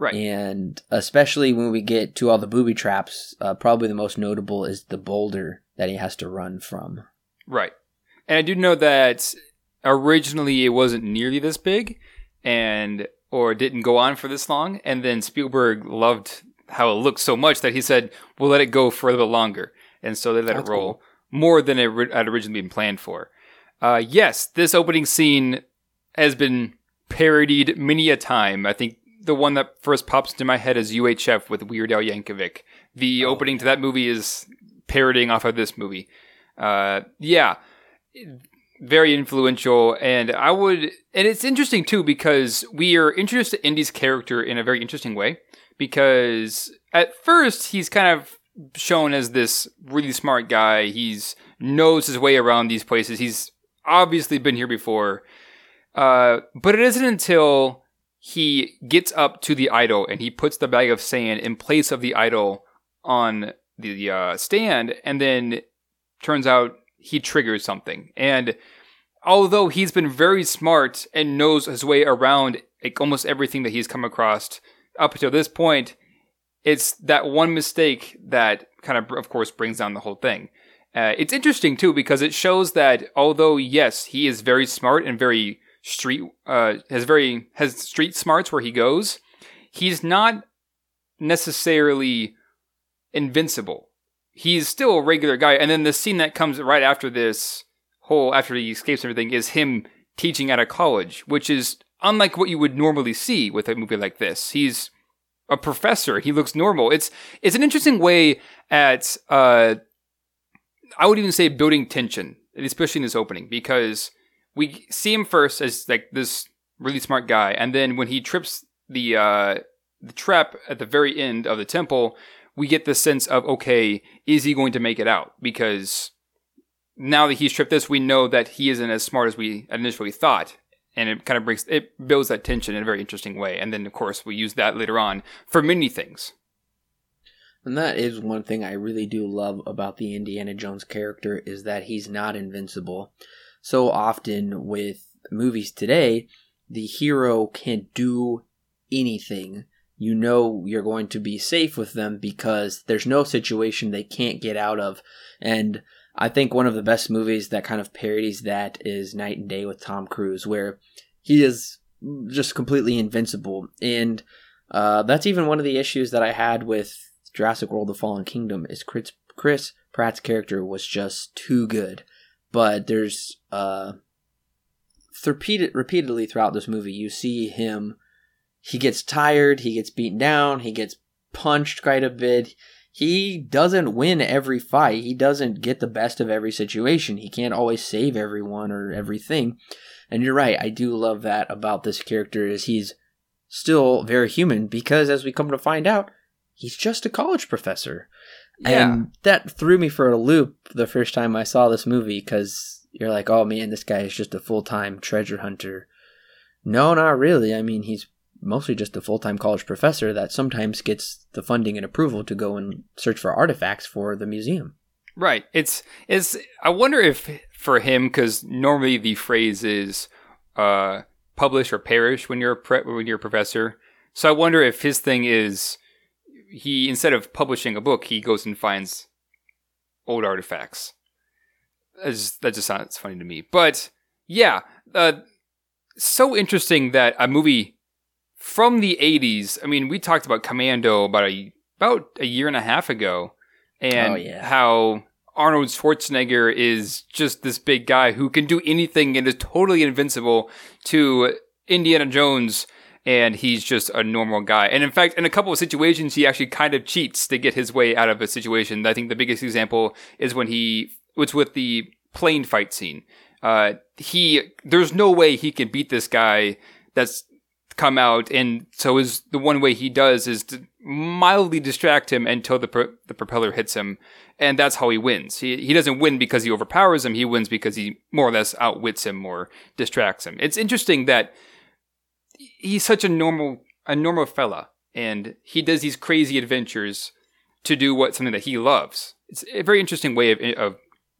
Right. And especially when we get to all the booby traps, uh, probably the most notable is the boulder that he has to run from. Right. And I do know that originally it wasn't nearly this big and or didn't go on for this long and then Spielberg loved how it looked so much that he said, "We'll let it go for a little longer." And so they let That's it roll cool. more than it had originally been planned for. Uh, yes, this opening scene has been parodied many a time. I think the one that first pops into my head is UHF with Weird Al Yankovic. The oh, opening yeah. to that movie is parodying off of this movie. Uh, yeah, very influential, and I would, and it's interesting too because we are introduced to Indy's character in a very interesting way. Because at first he's kind of shown as this really smart guy. He's knows his way around these places. He's obviously been here before. Uh, but it isn't until he gets up to the idol and he puts the bag of sand in place of the idol on the uh, stand, and then turns out he triggers something. And although he's been very smart and knows his way around like almost everything that he's come across up until this point, it's that one mistake that kind of, of course, brings down the whole thing. Uh, it's interesting too because it shows that although yes, he is very smart and very street uh, has very has street smarts where he goes. He's not necessarily invincible. He's still a regular guy. And then the scene that comes right after this whole after he escapes everything is him teaching at a college, which is unlike what you would normally see with a movie like this. He's a professor. He looks normal. It's it's an interesting way at uh, I would even say building tension, especially in this opening, because we see him first as like this really smart guy, and then when he trips the uh, the trap at the very end of the temple, we get the sense of okay, is he going to make it out? Because now that he's tripped this, we know that he isn't as smart as we initially thought. And it kind of brings it builds that tension in a very interesting way. And then of course we use that later on for many things. And that is one thing I really do love about the Indiana Jones character is that he's not invincible. So often with movies today, the hero can't do anything. You know you're going to be safe with them because there's no situation they can't get out of. And I think one of the best movies that kind of parodies that is Knight and Day with Tom Cruise, where he is just completely invincible. And uh, that's even one of the issues that I had with Jurassic World: The Fallen Kingdom is Chris, Chris Pratt's character was just too good. But there's uh, repeated repeatedly throughout this movie, you see him. He gets tired. He gets beaten down. He gets punched quite a bit. He doesn't win every fight. He doesn't get the best of every situation. He can't always save everyone or everything. And you're right. I do love that about this character is he's still very human because as we come to find out, he's just a college professor. Yeah. And that threw me for a loop the first time I saw this movie because you're like, oh man, this guy is just a full time treasure hunter. No, not really. I mean, he's mostly just a full time college professor that sometimes gets the funding and approval to go and search for artifacts for the museum. Right. It's it's. I wonder if for him, because normally the phrase is uh, publish or perish when you're a pre- when you're a professor. So I wonder if his thing is he instead of publishing a book, he goes and finds old artifacts. That just, that just sounds funny to me. But yeah, uh, so interesting that a movie from the 80s. I mean, we talked about Commando about a about a year and a half ago, and oh, yeah. how Arnold Schwarzenegger is just this big guy who can do anything and is totally invincible to Indiana Jones and he's just a normal guy. And in fact, in a couple of situations, he actually kind of cheats to get his way out of a situation. I think the biggest example is when he was with the plane fight scene. Uh, he there's no way he can beat this guy that's come out, and so is the one way he does is to mildly distract him until the pro- the propeller hits him, and that's how he wins. He he doesn't win because he overpowers him. He wins because he more or less outwits him or distracts him. It's interesting that he's such a normal a normal fella, and he does these crazy adventures to do what something that he loves. It's a very interesting way of of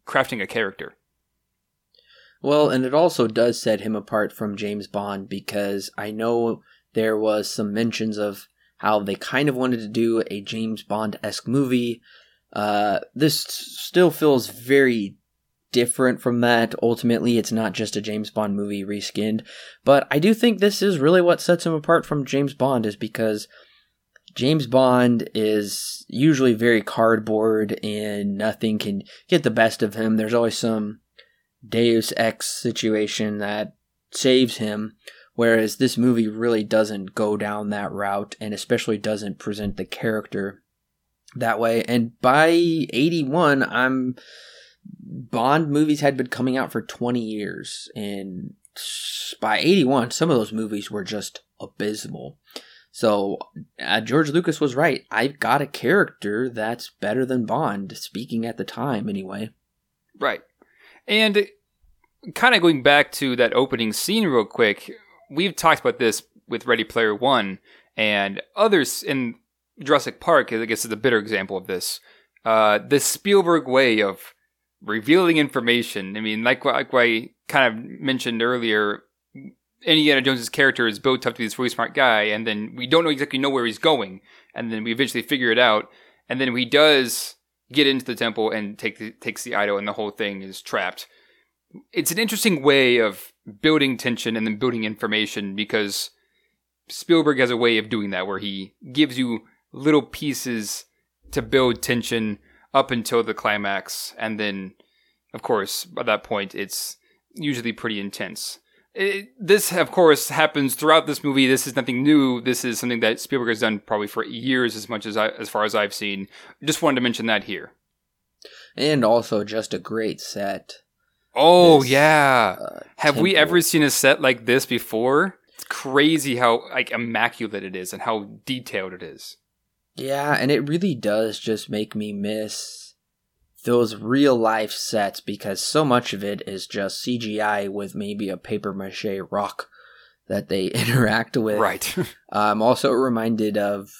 crafting a character. Well, and it also does set him apart from James Bond because I know there was some mentions of how they kind of wanted to do a James Bond esque movie. Uh, this still feels very different from that. Ultimately, it's not just a James Bond movie reskinned, but I do think this is really what sets him apart from James Bond is because James Bond is usually very cardboard and nothing can get the best of him. There's always some Deus Ex situation that saves him. Whereas this movie really doesn't go down that route and especially doesn't present the character that way. And by 81, I'm Bond movies had been coming out for 20 years, and by 81, some of those movies were just abysmal. So uh, George Lucas was right. I've got a character that's better than Bond, speaking at the time, anyway. Right. And kind of going back to that opening scene real quick, we've talked about this with Ready Player One and others in Jurassic Park, I guess is a better example of this. Uh, the Spielberg way of revealing information. I mean, like, like I kind of mentioned earlier, Indiana Jones's character is built up to be this really smart guy, and then we don't know exactly know where he's going, and then we eventually figure it out, and then he does get into the temple and take the, takes the idol, and the whole thing is trapped. It's an interesting way of building tension and then building information because Spielberg has a way of doing that where he gives you little pieces to build tension up until the climax, and then, of course, at that point, it's usually pretty intense. It, this, of course, happens throughout this movie. This is nothing new. This is something that Spielberg has done probably for years, as much as I, as far as I've seen. Just wanted to mention that here. And also, just a great set. Oh this, yeah, uh, have temple. we ever seen a set like this before? It's crazy how like immaculate it is and how detailed it is. Yeah, and it really does just make me miss those real life sets because so much of it is just CGI with maybe a paper mache rock that they interact with. Right. I'm also reminded of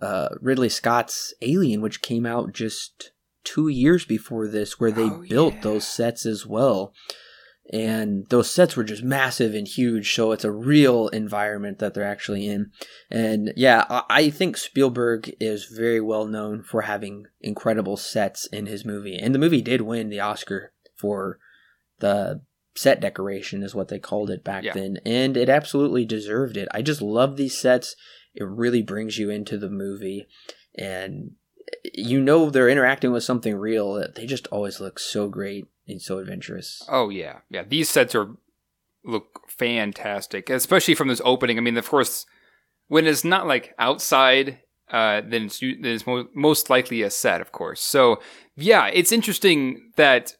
uh, Ridley Scott's Alien, which came out just two years before this, where they Oh, built yeah. those sets as well. And those sets were just massive and huge, so it's a real environment that they're actually in. And yeah, I, think Spielberg is very well known for having incredible sets in his movie. And the movie did win the Oscar for the set decoration, is what they called it back Yeah. then. And it absolutely deserved it. I just love these sets. It really brings you into the movie. And eh, you know they're interacting with something real. They just always look so great and so adventurous. Oh yeah, yeah. These sets are look fantastic, especially from this opening. I mean, of course, when it's not like outside, uh, then it's then it's mo- most likely a set, of course. So yeah, it's interesting that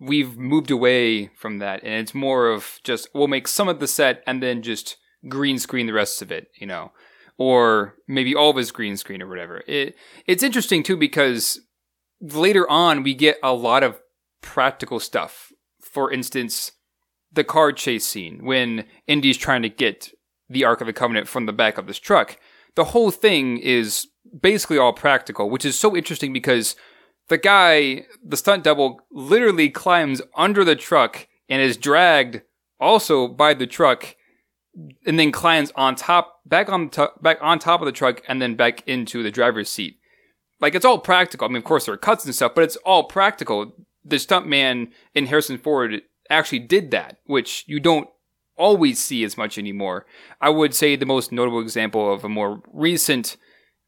we've moved away from that, and it's more of just we'll make some of the set and then just green screen the rest of it, you know, or maybe all of his green screen or whatever. It it's interesting too because later on we get a lot of practical stuff. For instance, the car chase scene when Indy's trying to get the Ark of the Covenant from the back of this truck. The whole thing is basically all practical, which is so interesting because the guy, the stunt double, literally climbs under the truck and is dragged also by the truck and then climbs on top back on top back on top of the truck and then back into the driver's seat. Like it's all practical. I mean, of course there are cuts and stuff, but it's all practical. The stuntman in Harrison Ford actually did that, which you don't always see as much anymore. I would say the most notable example of a more recent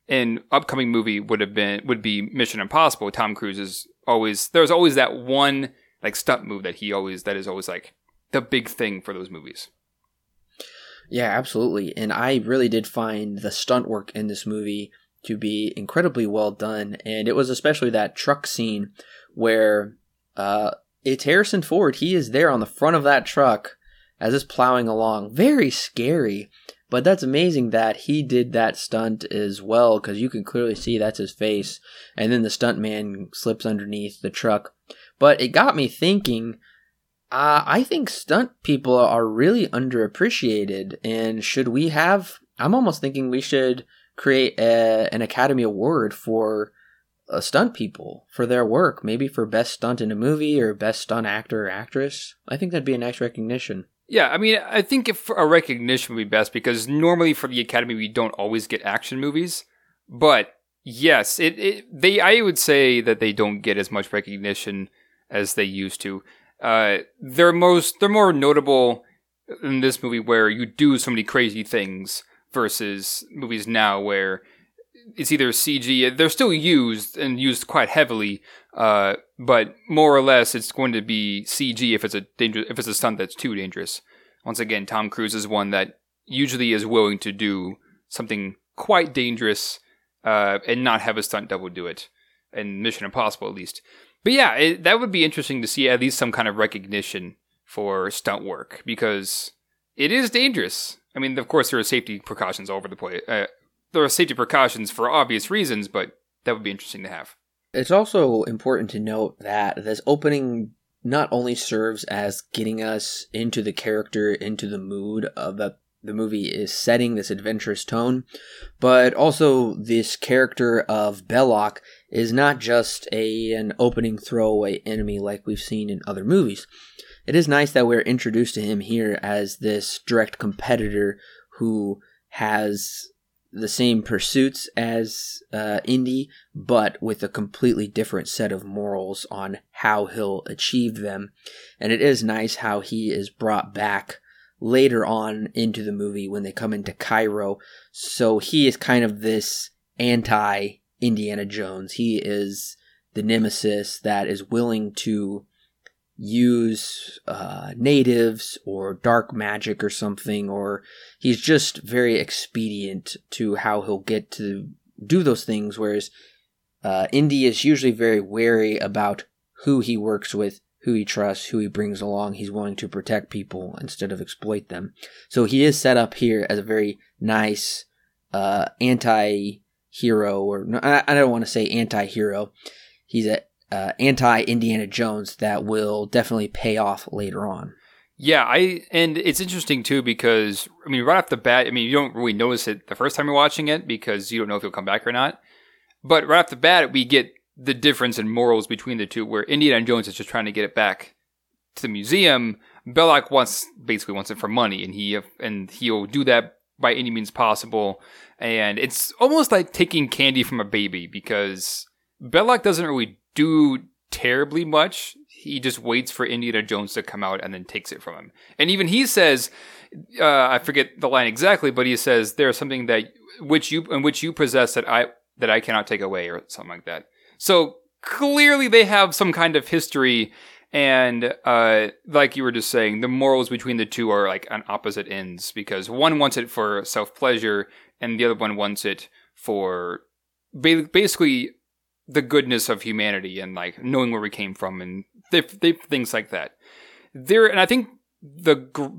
and upcoming movie would have been would be Mission Impossible. Tom Cruise is always there's always that one like stunt move that he always that is always like the big thing for those movies. Yeah, absolutely. And I really did find the stunt work in this movie to be incredibly well done. And it was especially that truck scene where uh, it's Harrison Ford. He is there on the front of that truck as it's plowing along. Very scary. But that's amazing that he did that stunt as well because you can clearly see that's his face. And then the stunt man slips underneath the truck. But it got me thinking uh, I think stunt people are really underappreciated, and should we have? I'm almost thinking we should create a, an Academy Award for uh, stunt people for their work, maybe for best stunt in a movie or best stunt actor or actress. I think that'd be a nice recognition. Yeah, I mean, I think if a recognition would be best because normally for the Academy we don't always get action movies, but yes, it, it they I would say that they don't get as much recognition as they used to. Uh, they're most they're more notable in this movie where you do so many crazy things versus movies now where it's either CG. They're still used and used quite heavily, uh, but more or less it's going to be CG if it's a danger if it's a stunt that's too dangerous. Once again, Tom Cruise is one that usually is willing to do something quite dangerous uh, and not have a stunt double do it. In Mission Impossible, at least. But yeah, it, that would be interesting to see at least some kind of recognition for stunt work because it is dangerous. I mean, of course, there are safety precautions all over the place. Uh, there are safety precautions for obvious reasons, but that would be interesting to have. It's also important to note that this opening not only serves as getting us into the character, into the mood of the the movie is setting this adventurous tone, but also this character of Belloq is not just a an opening throwaway enemy like we've seen in other movies. It is nice that we're introduced to him here as this direct competitor who has the same pursuits as uh, Indy, but with a completely different set of morals on how he'll achieve them. And it is nice how he is brought back later on into the movie when they come into Cairo. So he is kind of this anti Indiana Jones. He is the nemesis that is willing to use uh, natives or dark magic or something, or he's just very expedient to how he'll get to do those things. Whereas uh, Indy is usually very wary about who he works with, who he trusts, who he brings along. He's willing to protect people instead of exploit them. So he is set up here as a very nice uh, anti hero, or I, I don't want to say anti-hero. He's a uh, anti Indiana Jones that will definitely pay off later on. Yeah, I and it's interesting too because I mean, right off the bat, I mean, you don't really notice it the first time you're watching it because you don't know if he'll come back or not. But right off the bat, we get the difference in morals between the two, where Indiana Jones is just trying to get it back to the museum. Belloq wants basically wants it for money, and he and he'll do that by any means possible. And it's almost like taking candy from a baby because Belloq doesn't really do terribly much. He just waits for Indiana Jones to come out and then takes it from him. And even he says, uh, I forget the line exactly, but he says there's something that which you and which you possess that I that I cannot take away, or something like that. So clearly, they have some kind of history. And uh, like you were just saying, the morals between the two are like on opposite ends because one wants it for self pleasure, and the other one wants it for basically the goodness of humanity and like knowing where we came from and things like that. There, and I think the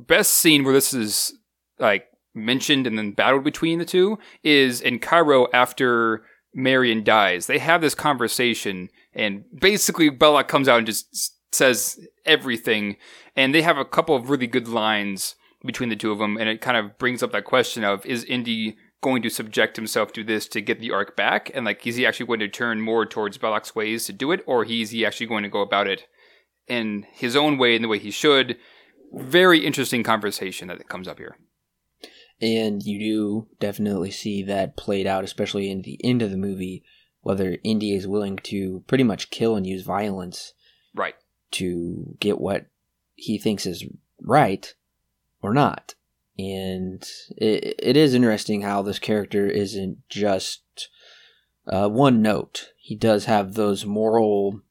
best scene where this is like mentioned and then battled between the two is in Cairo after Marion dies. They have this conversation, and basically Belloq comes out and just says everything, and they have a couple of really good lines between the two of them, and it kind of brings up that question of is Indy going to subject himself to this to get the ark back? And like, is he actually going to turn more towards Belloq's ways to do it, or is he actually going to go about it in his own way, in the way he should? Very interesting conversation that comes up here. And you do definitely see that played out, especially in the end of the movie, whether Indy is willing to pretty much kill and use violence, right, to get what he thinks is right, or not and it, it is interesting how this character isn't just uh, one note. He does have those moral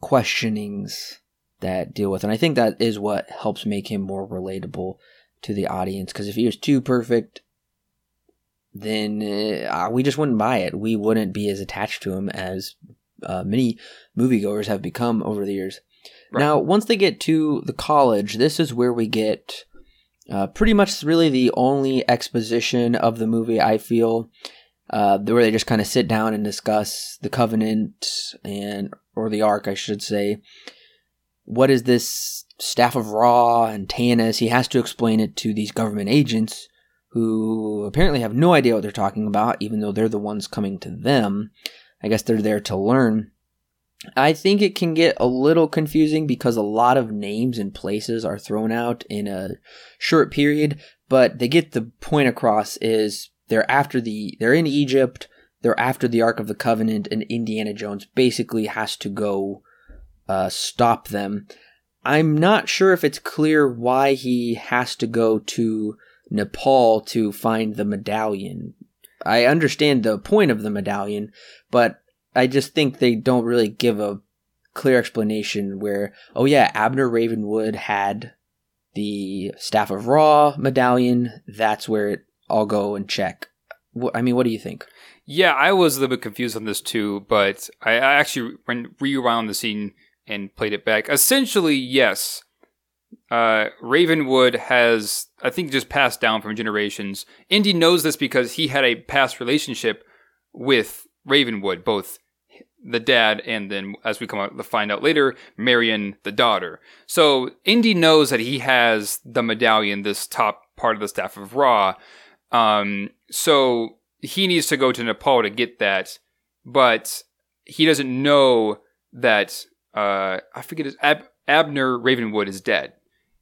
questionings that deal with, and I think that is what helps make him more relatable to the audience. Because if he was too perfect, then uh, we just wouldn't buy it. We wouldn't be as attached to him as uh, many moviegoers have become over the years. Right. Now, once they get to the college, this is where we get uh, pretty much really the only exposition of the movie, I feel, uh, where they just kind of sit down and discuss the Covenant and, or the Ark, I should say. What is this Staff of Ra and Tanis? He has to explain it to these government agents who apparently have no idea what they're talking about, even though they're the ones coming to them. I guess they're there to learn. I think it can get a little confusing because a lot of names and places are thrown out in a short period, but they get the point across is they're after the they're in Egypt, they're after the Ark of the Covenant, and Indiana Jones basically has to go uh, stop them. I'm not sure if it's clear why he has to go to Nepal to find the medallion. I understand the point of the medallion, but I just think they don't really give a clear explanation where, oh yeah, Abner Ravenwood had the Staff of Ra medallion. That's where it, I'll go and check. I mean, what do you think? Yeah, I was a little bit confused on this too, but I, actually rewound the scene and played it back. Essentially, yes, uh, Ravenwood has, I think, just passed down from generations. Indy knows this because he had a past relationship with Ravenwood, both the dad, and then as we come out to find out later, Marion, the daughter. So Indy knows that he has the medallion, this top part of the staff of Ra. Um, so he needs to go to Nepal to get that, but he doesn't know that uh, I forget his Ab- Abner Ravenwood is dead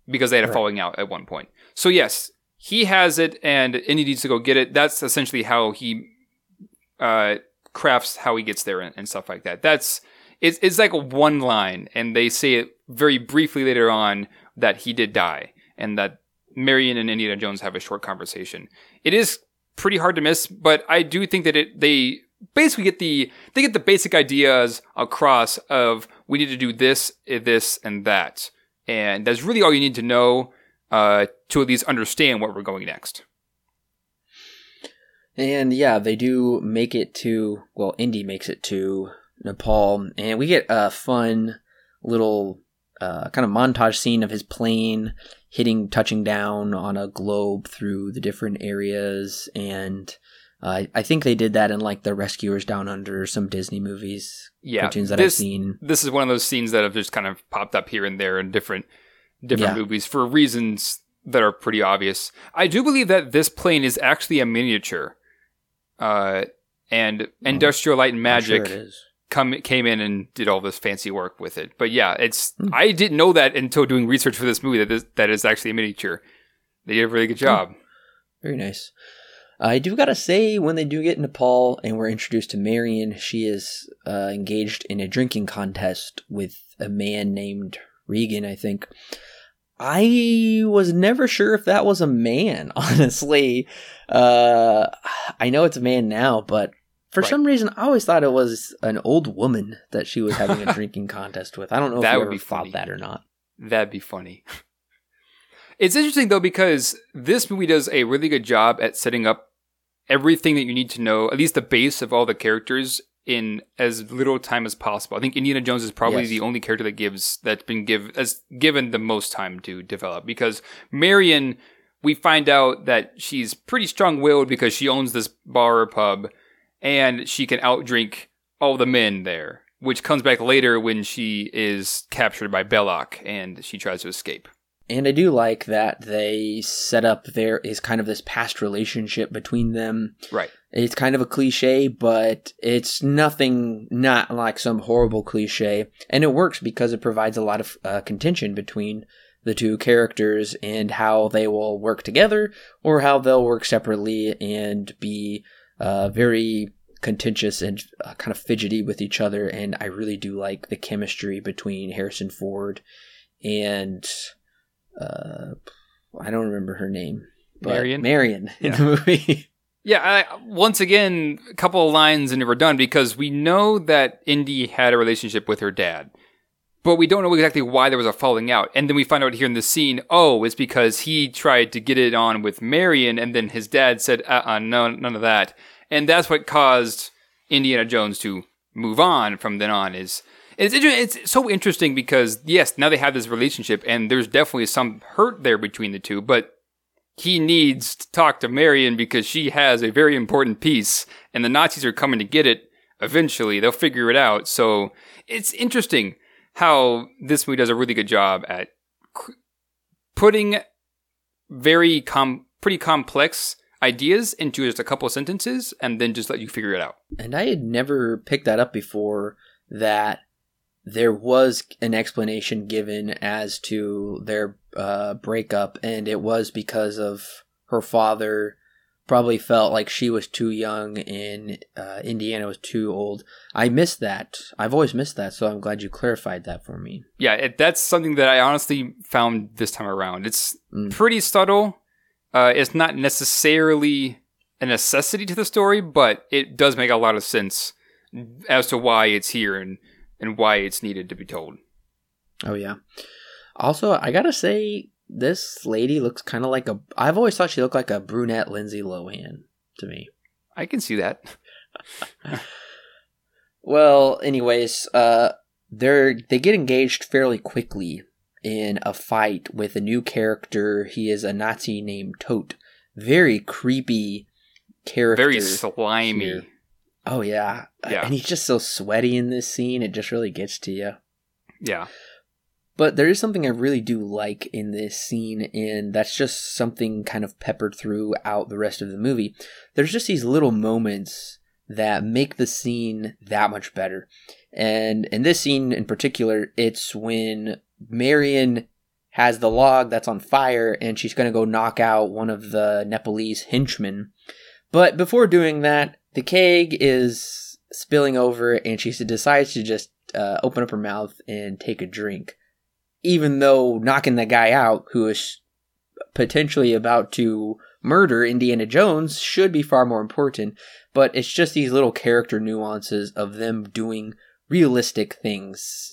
because they had a right. falling out at one point. So yes, he has it, and Indy needs to go get it. That's essentially how he uh, crafts how he gets there and, and stuff like that. That's it's it's like one line, and they say it very briefly later on that he did die, and that Marion and Indiana Jones have a short conversation. It is pretty hard to miss, but I do think that it they basically get the they get the basic ideas across of we need to do this, this, and that, and that's really all you need to know uh, to at least understand what we're going next. And yeah, they do make it to, well, Indy makes it to Nepal, and we get a fun little uh, kind of montage scene of his plane hitting, touching down on a globe through the different areas, and Uh, I think they did that in like the Rescuers Down Under, some Disney movies, Yeah, cartoons that this- I've seen. This is one of those scenes that have just kind of popped up here and there in different different Yeah. movies for reasons that are pretty obvious. I do believe that this plane is actually a miniature, uh, and Industrial Light and I'm sure Magic come came in and did all this fancy work with it. But yeah, it's Hmm. I didn't know that until doing research for this movie that this, that is actually a miniature. They did a really good Hmm. job. Very nice. I do gotta say, when they do get into Paul and we're introduced to Marion, she is uh, engaged in a drinking contest with a man named Regan, I think. I was never sure if that was a man, honestly. Uh, I know it's a man now, but for Right. some reason, I always thought it was an old woman that she was having a drinking contest with. I don't know That if would be funny. that or not. That'd be funny. It's interesting though because this movie does a really good job at setting up everything that you need to know, at least the base of all the characters in as little time as possible. I think Indiana Jones is probably Yes. the only character that gives that's been give as given the most time to develop because Marion we find out that she's pretty strong-willed because she owns this bar or pub and she can outdrink all the men there, which comes back later when she is captured by Belloq and she tries to escape. And I do like that they set up there is kind of this past relationship between them. Right. It's kind of a cliche, but it's nothing not like some horrible cliche. And it works because it provides a lot of uh, contention between the two characters and how they will work together or how they'll work separately and be uh, very contentious and uh, kind of fidgety with each other. And I really do like the chemistry between Harrison Ford and uh, I don't remember her name. but Marion? Marion in Yeah. the movie. Yeah, I, once again, a couple of lines and we're done because we know that Indy had a relationship with her dad, but we don't know exactly why there was a falling out. And then we find out here in the scene, oh, it's because he tried to get it on with Marion, and then his dad said, uh, uh no, none of that, and that's what caused Indiana Jones to move on from then on. Is it's it's so interesting because yes, now they have this relationship, and there's definitely some hurt there between the two, but he needs to talk to Marion because she has a very important piece, and the Nazis are coming to get it eventually. They'll figure it out. So it's interesting how this movie does a really good job at putting very com- pretty complex ideas into just a couple of sentences and then just let you figure it out. And I had never picked that up before that there was an explanation given as to their uh, breakup, and it was because of her father probably felt like she was too young and uh, Indiana was too old. I missed that. I've always missed that, so I'm glad you clarified that for me. Yeah, it, that's something that I honestly found this time around. It's Mm. pretty subtle. Uh, it's not necessarily a necessity to the story, but it does make a lot of sense as to why it's here and, and why it's needed to be told. Oh yeah. Also, I gotta say, this lady looks kind of like a. I've always thought she looked like a brunette Lindsay Lohan to me. I can see that. Well, anyways, uh, they're they get engaged fairly quickly in a fight with a new character. He is a Nazi named Toht. Very creepy character. Very slimy. here. Oh yeah, Yeah. and he's just so sweaty in this scene. It just really gets to you. Yeah. But there is something I really do like in this scene, and that's just something kind of peppered throughout the rest of the movie. There's just these little moments that make the scene that much better. And in this scene in particular, it's when Marion has the log that's on fire and she's going to go knock out one of the Nepalese henchmen. But before doing that, the keg is spilling over and she decides to just uh, open up her mouth and take a drink even though knocking the guy out who is potentially about to murder Indiana Jones should be far more important. But it's just these little character nuances of them doing realistic things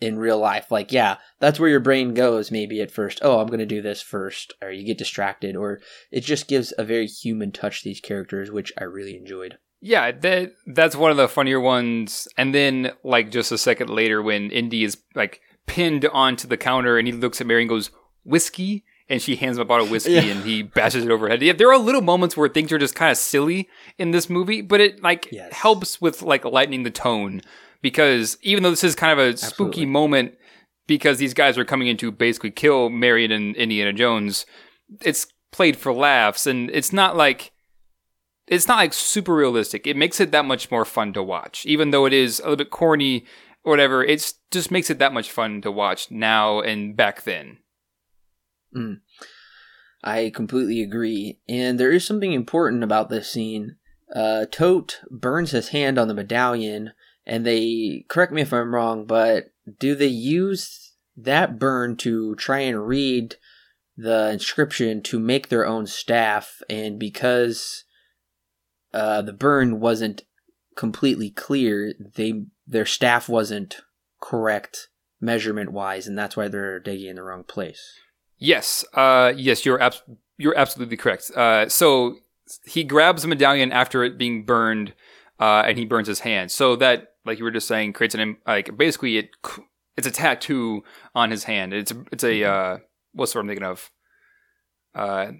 in real life. Like, yeah, that's where your brain goes maybe at first. Oh, I'm going to do this first. Or you get distracted. Or it just gives a very human touch to these characters, which I really enjoyed. Yeah, that that's one of the funnier ones. And then, like, just a second later, when Indy is like pinned onto the counter, and he looks at Mary and goes, "Whiskey," and she hands him a bottle of whiskey Yeah. and he bashes it over her head. Yeah, there are little moments where things are just kind of silly in this movie, but it like Yes. helps with like lightening the tone because even though this is kind of a spooky moment because these guys are coming in to basically kill Marion and Indiana Jones, it's played for laughs and it's not like it's not like super realistic. It makes it that much more fun to watch. Even though it is a little bit corny or whatever, it just makes it that much fun to watch now and back then. I completely agree. And there is something important about this scene. Uh, Toht burns his hand on the medallion, and they correct me if I'm wrong, but do they use that burn to try and read the inscription to make their own staff? And because uh, the burn wasn't completely clear, they their staff wasn't correct measurement wise, and that's why they're digging in the wrong place. Yes, uh, yes, you're abs- you're absolutely correct. Uh, so he grabs the medallion after it being burned, uh, and he burns his hand. So that, like you were just saying, creates an like basically it it's a tattoo on his hand. It's a, it's a uh, what's the word I'm thinking of? Uh,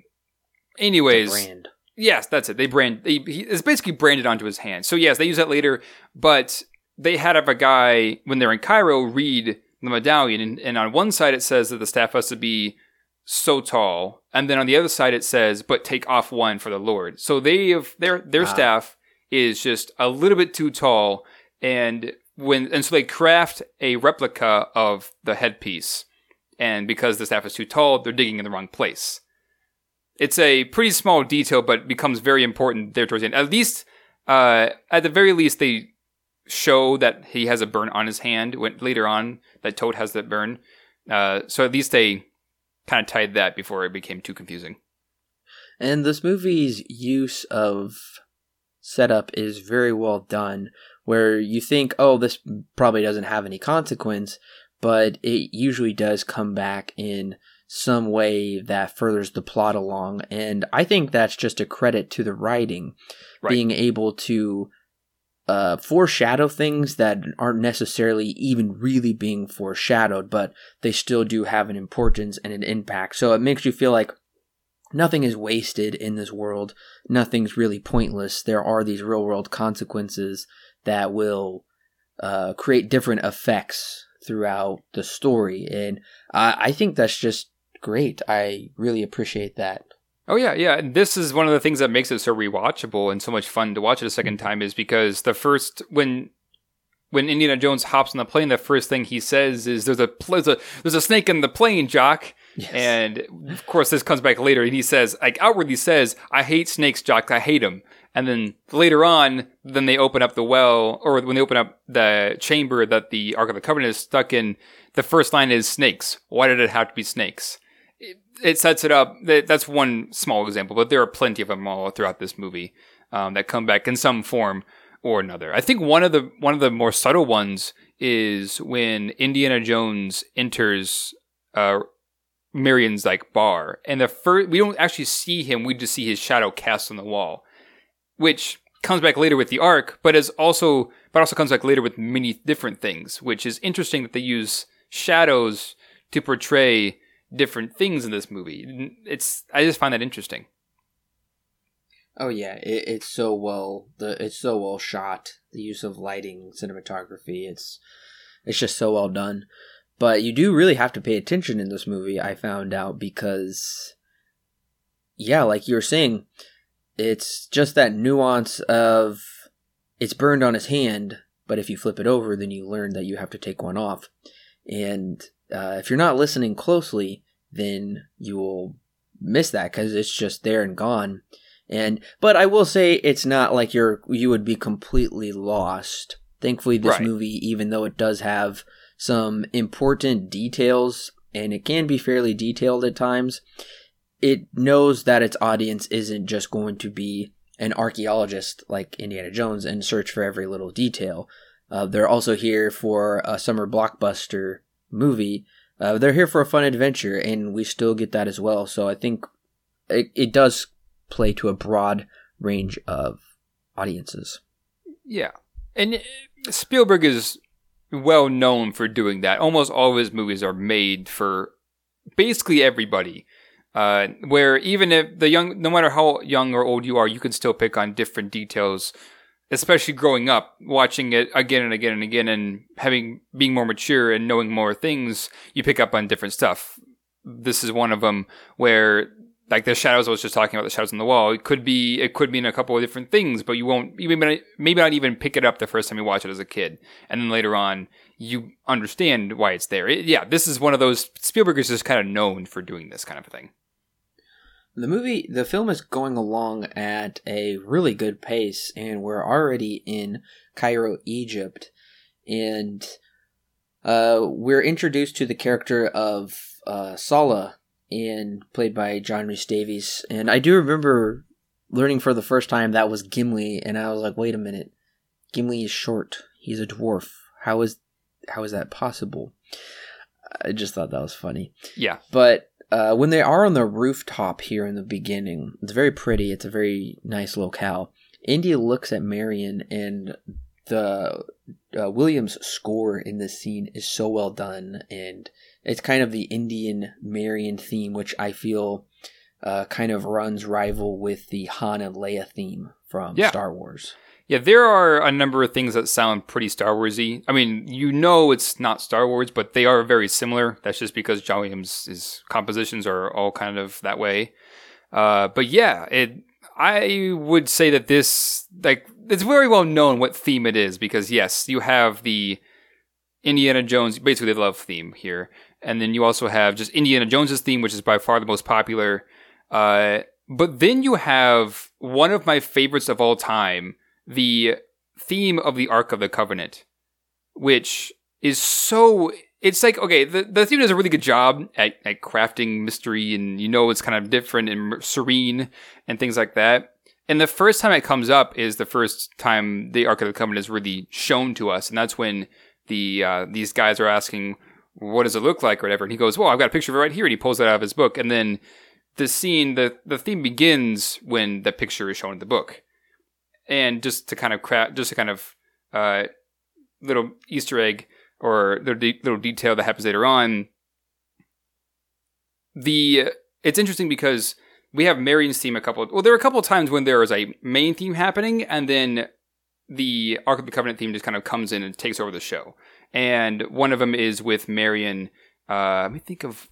anyways, Brand. Yes, that's it. They brand. They, he, it's basically branded onto his hand. So yes, they use that later. But they had have a guy when they're in Cairo read the medallion, and, and on one side it says that the staff has to be so tall, and then on the other side it says, "But take off one for the Lord." So they have their their Ah. staff is just a little bit too tall, and when and so they craft a replica of the headpiece, and because the staff is too tall, they're digging in the wrong place. It's a pretty small detail, but becomes very important there towards the end. At least, uh, at the very least, they show that he has a burn on his hand. When later on, that Toht has that burn. Uh, so at least they kind of tied that before it became too confusing. And this movie's use of setup is very well done, where you think, oh, this probably doesn't have any consequence, but it usually does come back in some way that furthers the plot along. And I think that's just a credit to the writing, Right. being able to uh, foreshadow things that aren't necessarily even really being foreshadowed, but they still do have an importance and an impact. So it makes you feel like nothing is wasted in this world. Nothing's really pointless. There are these real world consequences that will uh, create different effects throughout the story. And I, I think that's just great. I really appreciate that. Oh yeah, yeah. And this is one of the things that makes it so rewatchable and so much fun to watch it a second time is because the first when when Indiana Jones hops on the plane, the first thing he says is "There's a there's a there's a snake in the plane, Jock." And of course, this comes back later, and he says, like outwardly says, "I hate snakes, Jock. I hate them." And then later on, then they open up the well, or when they open up the chamber that the Ark of the Covenant is stuck in. The first line is snakes. Why did it have to be snakes? It, it sets it up. That- That's one small example, but there are plenty of them all throughout this movie um, that come back in some form or another. I think one of the one of the more subtle ones is when Indiana Jones enters uh, Marion's like bar, and the first we don't actually see him; we just see his shadow cast on the wall, which comes back later with the Ark, but is also but also comes back later with many different things, which is interesting that they use shadows to portray different things in this movie. It's I just find that interesting. Oh yeah, it, it's so well the it's so well shot. The use of lighting, cinematography, it's it's just so well done. But you do really have to pay attention in this movie. I found out because, yeah, like you were saying, it's just that nuance of it's burned on his hand, but if you flip it over, then you learn that you have to take one off. And uh, if you're not listening closely, then you will miss that because it's just there and gone. And but I will say it's not like you're you would be completely lost. Thankfully, this Right. movie, even though it does have some important details and it can be fairly detailed at times, it knows that its audience isn't just going to be an archaeologist like Indiana Jones and search for every little detail. Uh, they're also here for a summer blockbuster movie. Uh, they're here for a fun adventure, and we still get that as well. So I think it, it does play to a broad range of audiences. Yeah. And uh, Spielberg is well known for doing that. Almost all of his movies are made for basically everybody. Uh, where even if the young, no matter how young or old you are, you can still pick on different details, especially growing up, watching it again and again and again, and having being more mature and knowing more things, you pick up on different stuff. This is one of them where like the shadows I was just talking about, the shadows on the wall. It could be it could mean a couple of different things, but you won't maybe maybe not even pick it up the first time you watch it as a kid, and then later on you understand why it's there. It, yeah, this is one of those Spielberg is just kind of known for doing this kind of thing. The movie, the film is going along at a really good pace, and we're already in Cairo, Egypt, and uh, we're introduced to the character of uh, Sallah, and played by John Rhys-Davies. And I do remember learning for the first time that was Gimli, and I was like, wait a minute, Gimli is short. He's a dwarf. How is how is that possible? I just thought that was funny. Yeah. But uh, when they are on the rooftop here in the beginning, it's very pretty. It's a very nice locale. Indy looks at Marion, and the uh, Williams score in this scene is so well done, and it's kind of the Indian Marion theme, which I feel uh, kind of runs rival with the Han and Leia theme from yeah. Star Wars. Yeah, there are a number of things that sound pretty Star Warsy. I mean, you know it's not Star Wars, but they are very similar. That's just because John Williams' compositions are all kind of that way. Uh, but yeah, it. I would say that this, like, it's very well known what theme it is because yes, you have the Indiana Jones, basically the love theme here, and then you also have just Indiana Jones's theme, which is by far the most popular. Uh, but then you have one of my favorites of all time the theme of the Ark of the Covenant, which is so. It's like okay, the the theme does a really good job at, at crafting mystery, and you know it's kind of different and serene and things like that. And the first time it comes up is the first time the Ark of the Covenant is really shown to us, and that's when the uh, these guys are asking, "What does it look like?" or whatever. And he goes, "Well, I've got a picture of it right here," and he pulls it out of his book, and then the scene, the the theme begins when the picture is shown in the book and just to kind of craft, just a kind of uh, little Easter egg or little, de- little detail that happens later on. The it's interesting because we have Marion's theme a couple. Of, well, there are a couple of times when there is a main theme happening, and then the Ark of the Covenant theme just kind of comes in and takes over the show. And one of them is with Marion. Uh, let me think of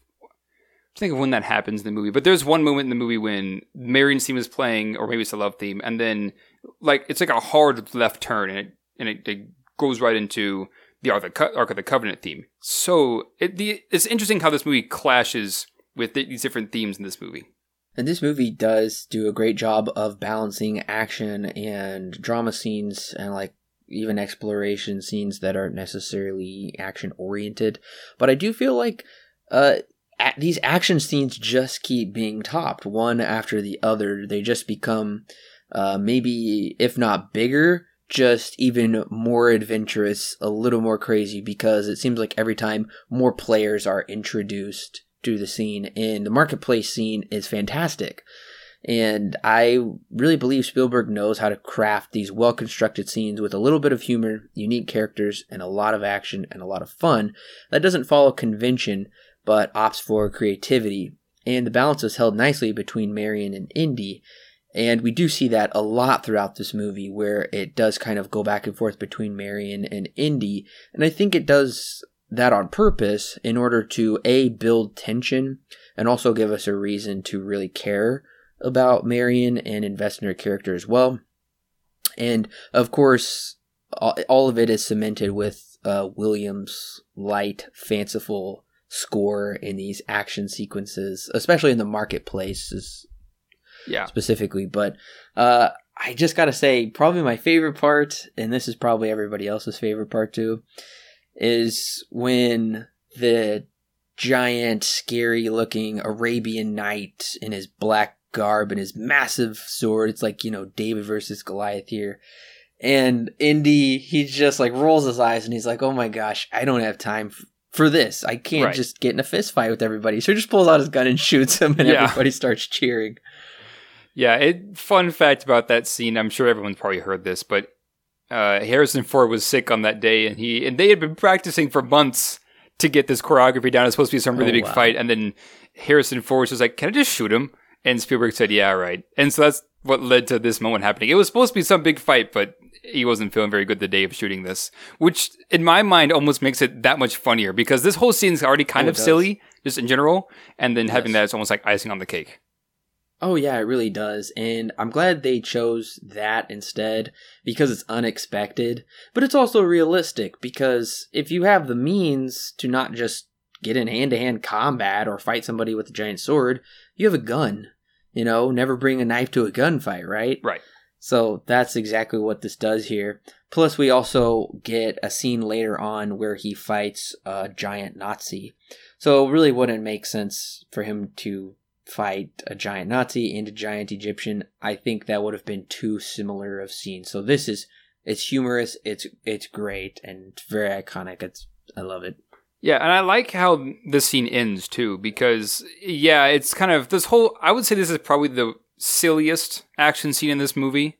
think of when that happens in the movie, but there's one moment in the movie when Marion's theme is playing, or maybe it's a love theme, and then like it's like a hard left turn, and it and it, it goes right into the Ark of the, the Covenant theme. So it, the, it's interesting how this movie clashes with these different themes in this movie. And this movie does do a great job of balancing action and drama scenes and like even exploration scenes that aren't necessarily action oriented. But I do feel like uh, these action scenes just keep being topped one after the other. They just become uh, maybe, if not bigger, just even more adventurous, a little more crazy because it seems like every time more players are introduced to the scene, and the marketplace scene is fantastic. And I really believe Spielberg knows how to craft these well constructed scenes with a little bit of humor, unique characters, and a lot of action and a lot of fun that doesn't follow convention but opts for creativity. And the balance is held nicely between Marion and Indy. And we do see that a lot throughout this movie where it does kind of go back and forth between Marion and Indy. And I think it does that on purpose in order to A, build tension and also give us a reason to really care about Marion and invest in her character as well. And of course, all of it is cemented with uh, Williams' light, fanciful score in these action sequences, especially in the marketplace, yeah, specifically. But uh, I just gotta say, probably my favorite part, and this is probably everybody else's favorite part too, is when the giant, scary-looking Arabian knight in his black garb and his massive sword. It's like you know David versus Goliath here. And Indy, he just like rolls his eyes and he's like, "Oh my gosh, I don't have time for this. I can't right. just get in a fist fight with everybody. So he just pulls out his gun and shoots him, and yeah. everybody starts cheering. Yeah, it, fun fact about that scene. I'm sure everyone's probably heard this, but uh, Harrison Ford was sick on that day, and he and they had been practicing for months to get this choreography down. It's supposed to be some really oh, big wow. fight, and then Harrison Ford was like, "Can I just shoot him?" And Spielberg said, "Yeah, right." And so that's what led to this moment happening. It was supposed to be some big fight, but he wasn't feeling very good the day of shooting this, which in my mind almost makes it that much funnier because this whole scene's already oh, kind Oh, of silly just in general, and then having Yes. that is almost like icing on the cake. Oh yeah, it really does. And I'm glad they chose that instead because it's unexpected, but it's also realistic because if you have the means to not just get in hand-to-hand combat or fight somebody with a giant sword, you have a gun. You know, never bring a knife to a gunfight, right? Right. So that's exactly what this does here. Plus, we also get a scene later on where he fights a giant Nazi. So it really wouldn't make sense for him to fight a giant Nazi and a giant Egyptian. I think that would have been too similar of scenes. So this is it's humorous, it's it's great, and very iconic. It's I love it. Yeah, and I like how this scene ends too, because yeah, it's kind of this whole. I would say this is probably the silliest action scene in this movie.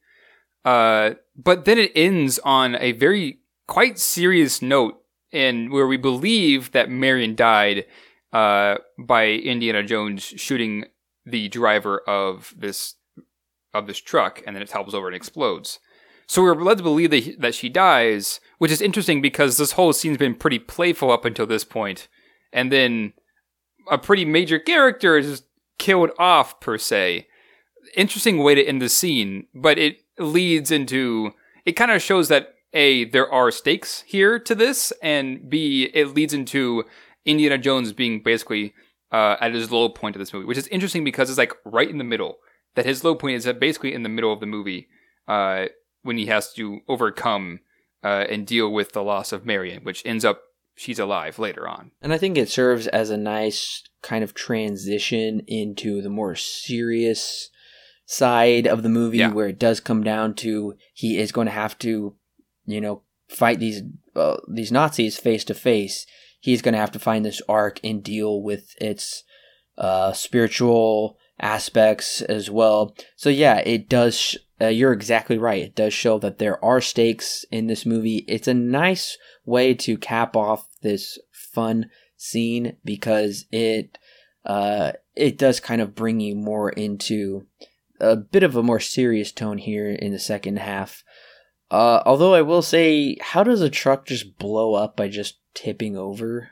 Uh, but then it ends on a very quite serious note, and where we believe that Marion died uh, by Indiana Jones shooting the driver of this of this truck, and then it topples over and explodes. So we're led to believe that, he- that she dies, which is interesting because this whole scene's been pretty playful up until this point, and then a pretty major character is killed off per se. Interesting way to end the scene, but it leads into it kind of shows that a there are stakes here to this, and b it leads into Indiana Jones being basically uh, at his low point of this movie, which is interesting because it's like right in the middle. That his low point is basically in the middle of the movie uh, when he has to overcome uh, and deal with the loss of Marion, which ends up she's alive later on. And I think it serves as a nice kind of transition into the more serious side of the movie Yeah. where it does come down to he is going to have to, you know, fight these uh, these Nazis face to face. He's going to have to find this Ark and deal with its uh, spiritual aspects as well. So yeah, it does. Uh, you're exactly right. It does show that there are stakes in this movie. It's a nice way to cap off this fun scene because it uh, it does kind of bring you more into a bit of a more serious tone here in the second half. Uh, although I will say, how does a truck just blow up by just tipping over?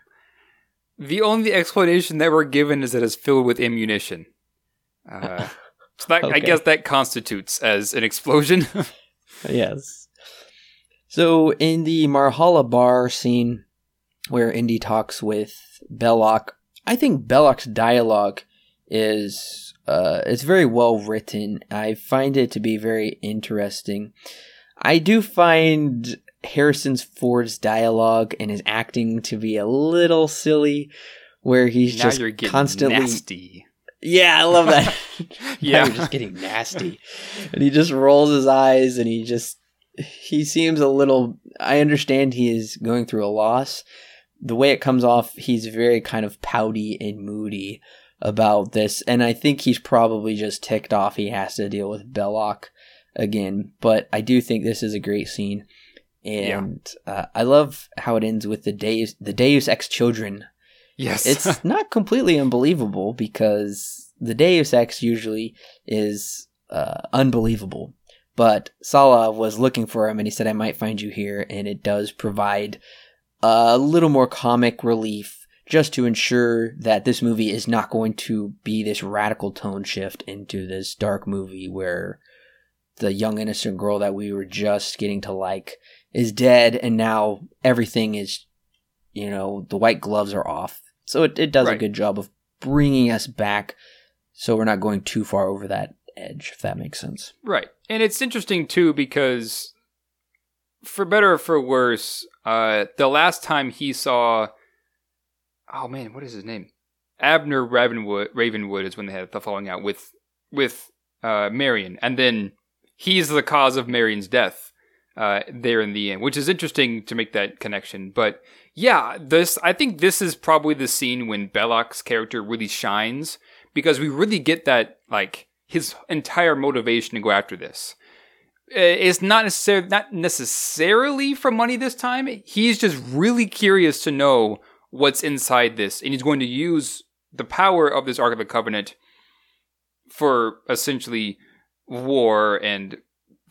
The only explanation that we're given is that it's filled with ammunition. Uh, so that, I guess that constitutes as an explosion. Yes. So in the Marhala bar scene where Indy talks with Belloq, I think Belloq's dialogue is uh it's very well written. I find it to be very interesting. I do find Harrison's Ford's dialogue and his acting to be a little silly where he's now just constantly nasty. Yeah, I love that. yeah, Yeah. you're just getting nasty. and he just rolls his eyes and he just he seems a little I understand he is going through a loss. The way it comes off, he's very kind of pouty and moody about this, and I think he's probably just ticked off he has to deal with Belloq again. But I do think this is a great scene. And uh, I love how it ends with the Deus, the Deus Ex Children Yes. it's not completely unbelievable because the Deus Ex usually is uh, unbelievable. But Sallah was looking for him and he said, I might find you here. And it does provide a little more comic relief just to ensure that this movie is not going to be this radical tone shift into this dark movie where the young innocent girl that we were just getting to like is dead and now everything is you know the white gloves are off so it, it does a good job of bringing us back so we're not going too far over that edge if that makes sense Right. And it's interesting too because for better or for worse, uh the last time he saw oh man, what is his name? Abner Ravenwood Ravenwood is when they had the falling out with with uh Marion. And then he's the cause of Marion's death uh there in the end, which is interesting to make that connection. But yeah, this I think this is probably the scene when Belloq's character really shines because we really get that like his entire motivation to go after this. Uh, It's not necessarily not necessarily for money this time. He's just really curious to know what's inside this, and he's going to use the power of this Ark of the Covenant for essentially war and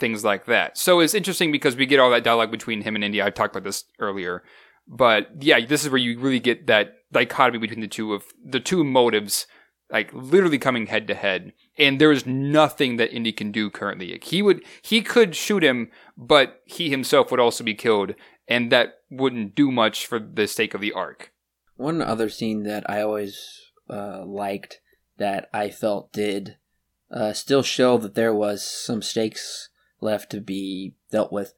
things like that. So it's interesting because we get all that dialogue between him and Indy. I talked about this earlier. But yeah, this is where you really get that dichotomy between the two of the two motives, like literally coming head to head. And there is nothing that Indy can do currently. He would he could shoot him, but he himself would also be killed, and that wouldn't do much for the sake of the Ark. One other scene that I always uh, liked that I felt did uh, still show that there was some stakes left to be dealt with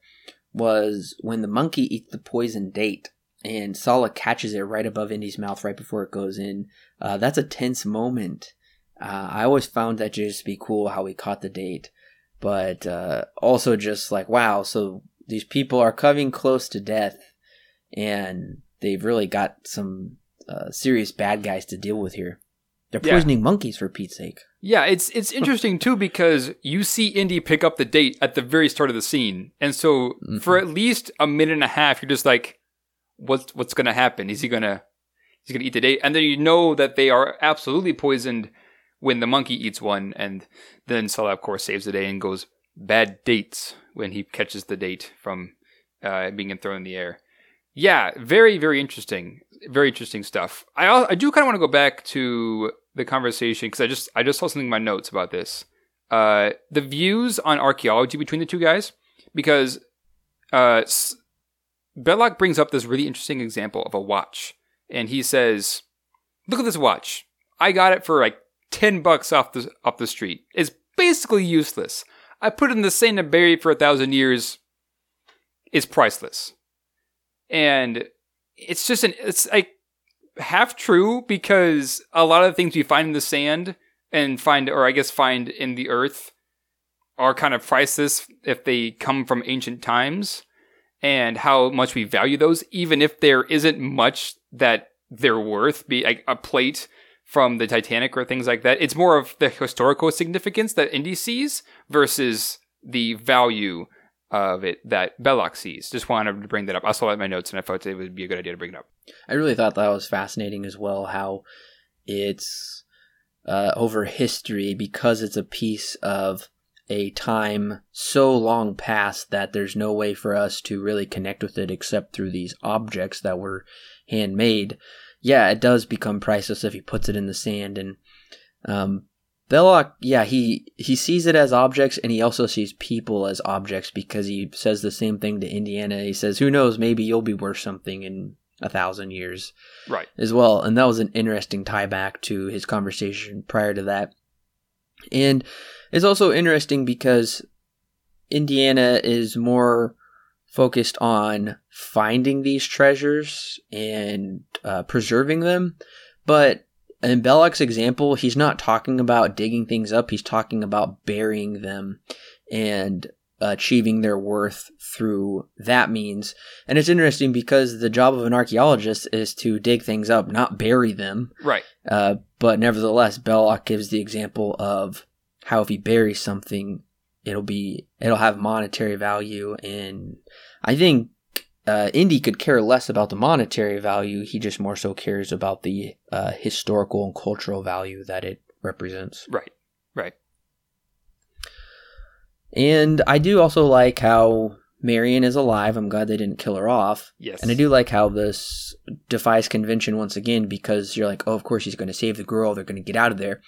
was when the monkey eats the poison date and Sallah catches it right above Indy's mouth right before it goes in. Uh, that's a tense moment. Uh, I always found that just to be cool how he caught the date, but uh, also just like wow, so these people are coming close to death, and they've really got some uh, serious bad guys to deal with here. They're Yeah. poisoning monkeys for Pete's sake. Yeah, it's it's interesting too because you see Indy pick up the date at the very start of the scene, and so for at least a minute and a half, you're just like, "What's what's gonna happen? Is he gonna he's gonna eat the date?" And then you know that they are absolutely poisoned when the monkey eats one, and then Sallah of course saves the day and goes bad dates when he catches the date from uh, being thrown in the air. Yeah, very very interesting, very interesting stuff. I I do kind of want to go back to the conversation because I just I just saw something in my notes about this. Uh, the views on archaeology between the two guys, because uh, S- Belloq brings up this really interesting example of a watch, and he says, "Look at this watch. I got it for like ten bucks off the off the street. It's basically useless. I put it in the sand and buried for a thousand years. It's priceless." And it's just an it's like half true because a lot of the things we find in the sand and find or I guess find in the earth are kind of priceless if they come from ancient times and how much we value those even if there isn't much that they're worth be like a plate from the Titanic or things like that. It's more of the historical significance that Indy sees versus the value of it that Belloq sees just wanted to bring that up I saw that in my notes and I thought it would be a good idea to bring it up I really thought that was fascinating as well. How it's uh, over history because it's a piece of a time so long past that there's no way for us to really connect with it except through these objects that were handmade. Yeah, it does become priceless if he puts it in the sand. And um, Belloq, yeah, he he sees it as objects, and he also sees people as objects because he says the same thing to Indiana. He says, "Who knows? Maybe you'll be worth something in a thousand years." right as well. And that was an interesting tie back to his conversation prior to that. And it's also interesting because Indiana is more focused on finding these treasures and uh, preserving them. But in Belloq's example, he's not talking about digging things up, he's talking about burying them and achieving their worth through that means. And it's interesting because the job of an archaeologist is to dig things up, not bury them. right Uh, but nevertheless, Belloq gives the example of how if he buries something, it'll be it'll have monetary value, and I think uh, Indy could care less about the monetary value. He just more so cares about the uh, historical and cultural value that it represents. right right And I do also like how Marion is alive. I'm glad they didn't kill her off. yes And I do like how this defies convention once again because you're like, oh, of course he's going to save the girl. They're going to get out of there.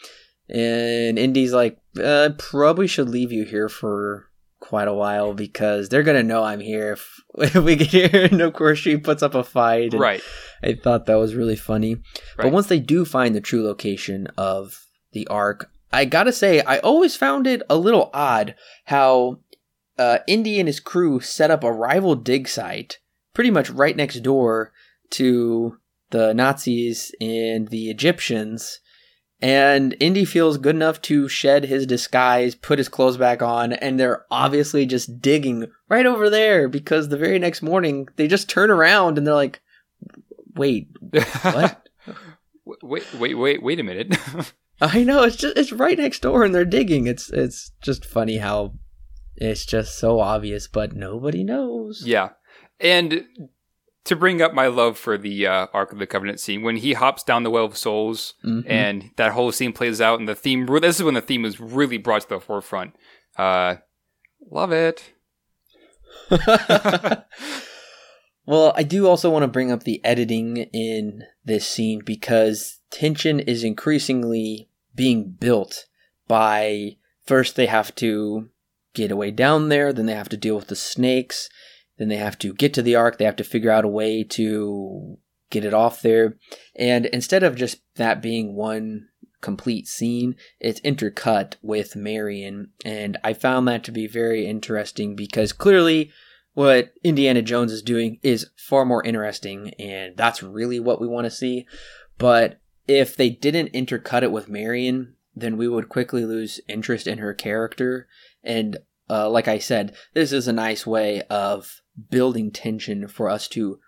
And Indy's like, uh, probably should leave you here for quite a while because they're to know I'm here if, if we get here. And of course she puts up a fight. and right I thought that was really funny. But once they do find the true location of the Ark, I gotta say, I always found it a little odd how uh, Indy and his crew set up a rival dig site pretty much right next door to the Nazis and the Egyptians. And Indy feels good enough to shed his disguise, put his clothes back on, and they're obviously just digging right over there because the very next morning they just turn around and they're like, wait, what? wait wait wait wait a minute I know it's just it's right next door and they're digging. It's it's just funny how it's just so obvious, but nobody knows. yeah and to bring up my love for the uh, Ark of the Covenant scene, when he hops down the Well of Souls Mhm. and that whole scene plays out, and the theme, this is when the theme is really brought to the forefront. Uh, love it. well, I do also want to bring up the editing in this scene because tension is increasingly being built by first they have to get away down there, then they have to deal with the snakes, then they have to get to the ark, they have to figure out a way to get it off there. And instead of just that being one complete scene, it's intercut with Marion. And I found that to be very interesting because clearly what Indiana Jones is doing is far more interesting, and that's really what we want to see. But if they didn't intercut it with Marion, then we would quickly lose interest in her character. And uh, like I said, this is a nice way of building tension for us to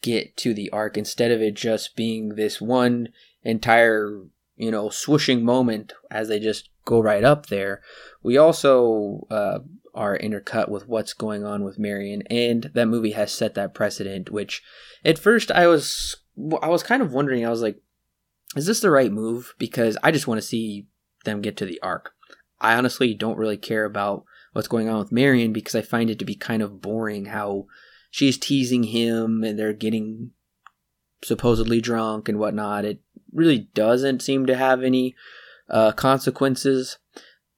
get to the Ark instead of it just being this one entire, you know, swooshing moment as they just go right up there. We also uh, are intercut with what's going on with Marion, and that movie has set that precedent. Which, at first, I was I was kind of wondering. I was like, is this the right move? Because I just want to see them get to the Ark. I honestly don't really care about what's going on with Marion because I find it to be kind of boring how she's teasing him and they're getting supposedly drunk and whatnot. It really doesn't seem to have any uh, consequences,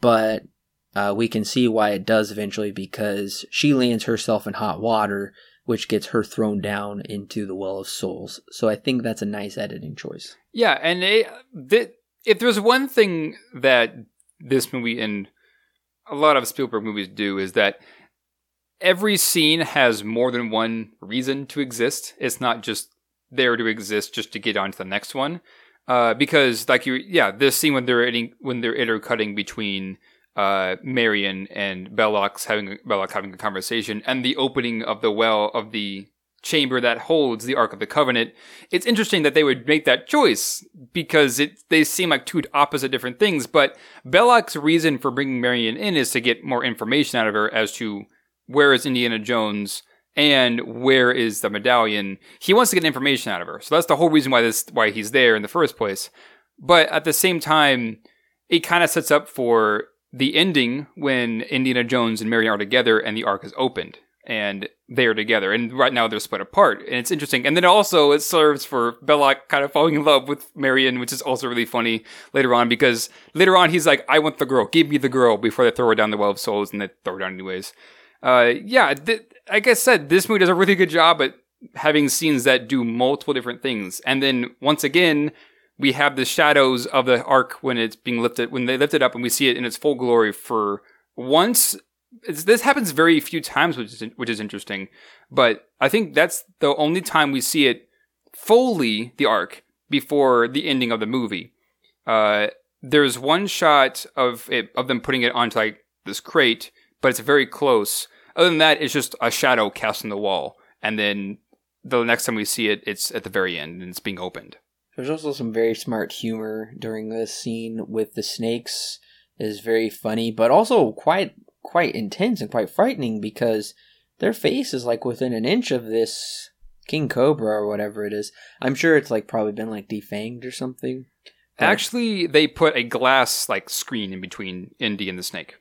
but uh, we can see why it does eventually because she lands herself in hot water, which gets her thrown down into the Well of Souls. So I think that's a nice editing choice. Yeah, and it, th- if there's one thing that this movie and a lot of Spielberg movies do is that every scene has more than one reason to exist. It's not just there to exist just to get on to the next one. Uh, because like you, yeah, this scene when they're editing, when they're intercutting between uh, Marion and Belloq having Belloq having a conversation, and the opening of the well of the chamber that holds the Ark of the Covenant. It's interesting that they would make that choice because it they seem like two opposite different things. But Belloq's reason for bringing Marion in is to get more information out of her as to where is Indiana Jones and where is the medallion. He wants to get information out of her, so that's the whole reason why this why he's there in the first place. But at the same time, it kind of sets up for the ending when Indiana Jones and Marion are together and the Ark is opened and they are together. And right now they're split apart. And it's interesting. And then also it serves for Belloq kind of falling in love with Marion, which is also really funny later on because later on he's like, I want the girl. Give me the girl before they throw her down the well of souls and they throw her down anyways. Uh, yeah, th- like I said, this movie does a really good job at having scenes that do multiple different things. And then once again, we have the shadows of the ark when it's being lifted, when they lift it up and we see it in its full glory for once this happens very few times, which is which is interesting. But I think that's the only time we see it fully the Ark before the ending of the movie. Uh, there's one shot of it of them putting it onto like this crate, but it's very close. Other than that, it's just a shadow cast on the wall, and then the next time we see it, it's at the very end and it's being opened. There's also some very smart humor during this scene with the snakes is very funny, but also quite quite intense and quite frightening because their face is like within an inch of this king cobra or whatever it is. I'm sure it's like probably been like defanged or something. But- Actually, they put a glass like screen in between Indy and the snake.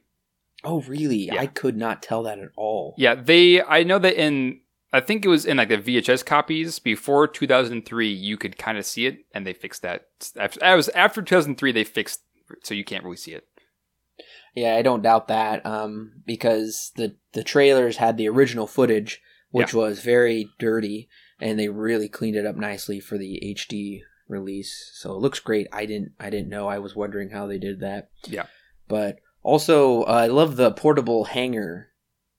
oh really? Yeah. I could not tell that at all. Yeah, they. I know that in. I think it was in like the VHS copies before 2003. You could kind of see it, and they fixed that. After, I was after 2003. They fixed so you can't really see it. Yeah, I don't doubt that. Um, because the the trailers had the original footage, which was very dirty, and they really cleaned it up nicely for the HD release. So it looks great. I didn't I didn't know. I was wondering how they did that. Yeah. But also, uh, I love the portable hanger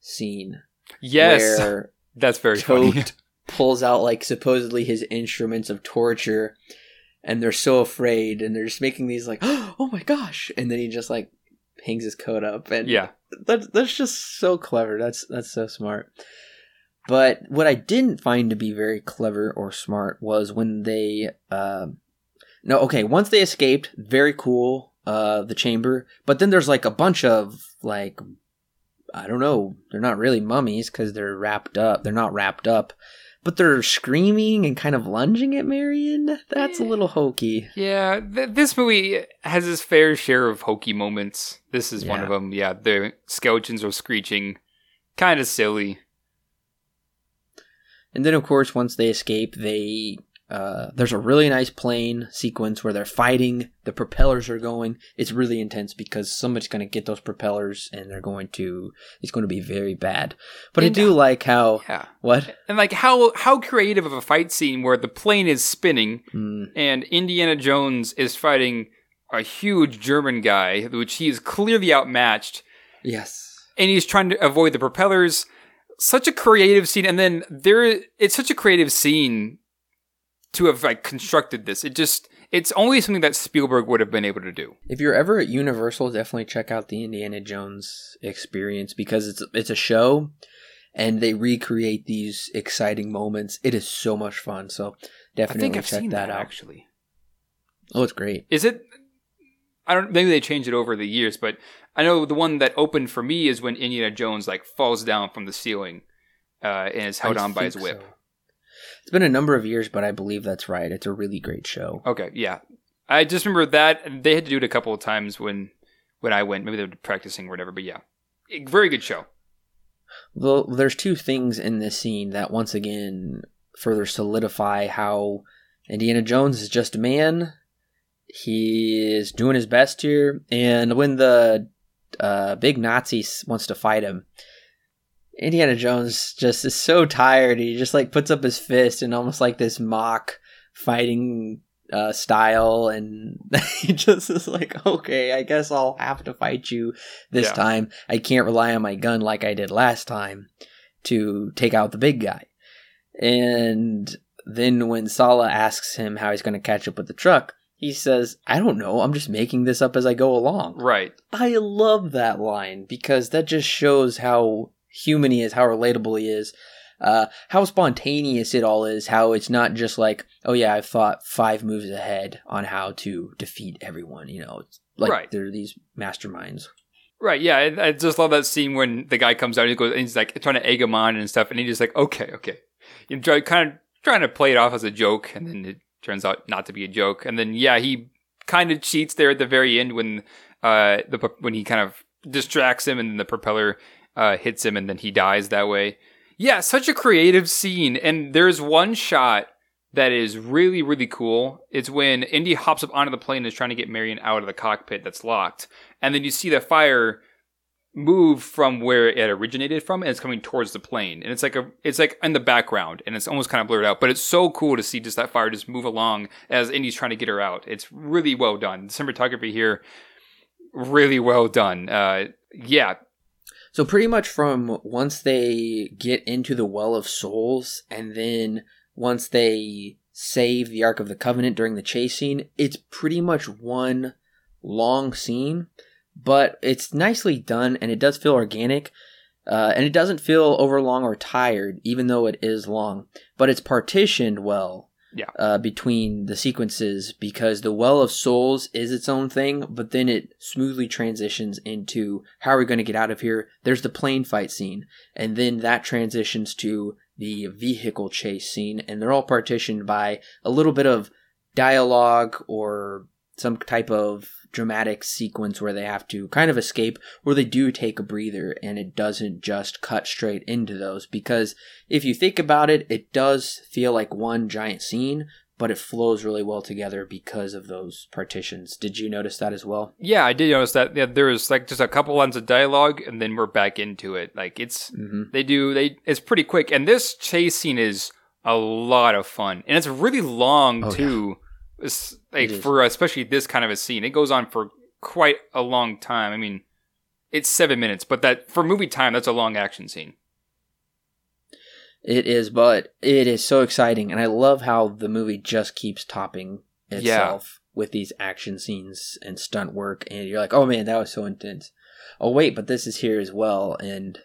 scene Yes, where that's very funny. Toht pulls out like supposedly his instruments of torture, and they're so afraid, and they're just making these like, oh my gosh, and then he just like hangs his coat up, and yeah, that's that's just so clever. That's that's so smart. But what I didn't find to be very clever or smart was when they um no okay once they escaped very cool uh the chamber. But then there's like a bunch of like I don't know. They're not really mummies because they're wrapped up. They're not wrapped up but they're screaming and kind of lunging at Marion. That's a little hokey. Yeah, th- this movie has its fair share of hokey moments. This is one of them. Yeah, the skeletons are screeching, kind of silly. And then, of course, once they escape, they uh, there's a really nice plane sequence where they're fighting. The propellers are going. It's really intense because somebody's going to get those propellers, and they're going to. It's going to be very bad. But And- I do like how Yeah, what. and like how how creative of a fight scene where the plane is spinning Mm, and Indiana Jones is fighting a huge German guy, which he is clearly outmatched, yes. and he's trying to avoid the propellers. Such a creative scene, and then there, it's such a creative scene to have like constructed this. It just, it's only something that Spielberg would have been able to do. If you're ever at Universal, definitely check out the Indiana Jones experience because it's it's a show, and they recreate these exciting moments. It is so much fun. So I definitely think I've check seen that, that out. actually. Oh, it's great. Is it? I don't. Maybe they changed it over the years, but I know the one that opened for me is when Indiana Jones like falls down from the ceiling, uh, and is held I on by his whip. so. It's been a number of years, but I believe that's right. It's a really great show. Okay, yeah. I just remember that they had to do it a couple of times when when I went. Maybe they were practicing or whatever. But yeah, very good show. Well, there's two things in this scene that once again further solidify how Indiana Jones is just a man. He is doing his best here, and when the uh, big Nazi wants to fight him, Indiana Jones just is so tired. He just like puts up his fist in almost like this mock fighting uh, style, and he just is like, "Okay, I guess I'll have to fight you this Yeah. time. I can't rely on my gun like I did last time to take out the big guy." And then when Sallah asks him how he's going to catch up with the truck, he says, "I don't know. I'm just making this up as I go along." Right. I love that line because that just shows how human he is, how relatable he is, uh, how spontaneous it all is, how it's not just like, oh yeah, I've thought five moves ahead on how to defeat everyone. You know, it's like Right. they're these masterminds. Right. Yeah. I, I just love that scene when the guy comes out and he goes and he's like trying to egg him on and stuff, and he's just like, okay, okay, you try, kind of trying to play it off as a joke, and then it turns out not to be a joke, and then yeah, he kind of cheats there at the very end when uh the when he kind of distracts him and then the propeller uh hits him and then he dies that way. Yeah, such a creative scene, and there's one shot that is really really cool. It's when Indy hops up onto the plane and is trying to get Marion out of the cockpit that's locked, and then you see the fire move from where it originated from and it's coming towards the plane. And it's like a it's like in the background and it's almost kind of blurred out but it's so cool to see just that fire just move along as Indy's trying to get her out. It's really well done. The cinematography here really well done. Uh yeah So pretty much from once they get into the Well of Souls, and then once they save the Ark of the Covenant during the chase scene, it's pretty much one long scene, but it's nicely done and it does feel organic. Uh, and it doesn't feel overlong or tired, even though it is long. But it's partitioned well Yeah. uh, between the sequences because the Well of Souls is its own thing, but then it smoothly transitions into how are we going to get out of here? There's the plane fight scene, and then that transitions to the vehicle chase scene, and they're all partitioned by a little bit of dialogue or some type of dramatic sequence where they have to kind of escape, where they do take a breather and it doesn't just cut straight into those. Because if you think about it, it does feel like one giant scene, but it flows really well together because of those partitions. Did you notice that as well? yeah i did notice that yeah, there was like just a couple lines of dialogue and then we're back into it like it's Mm-hmm. They do. They it's pretty quick, and this chase scene is a lot of fun, and it's really long Oh, yeah. It's like It for especially this kind of a scene, it goes on for quite a long time. I mean, it's seven minutes, but that for movie time, that's a long action scene. It is, but it is so exciting, and I love how the movie just keeps topping itself with these action scenes and stunt work, and you're like, oh man, that was so intense. Oh wait, but this is here as well, and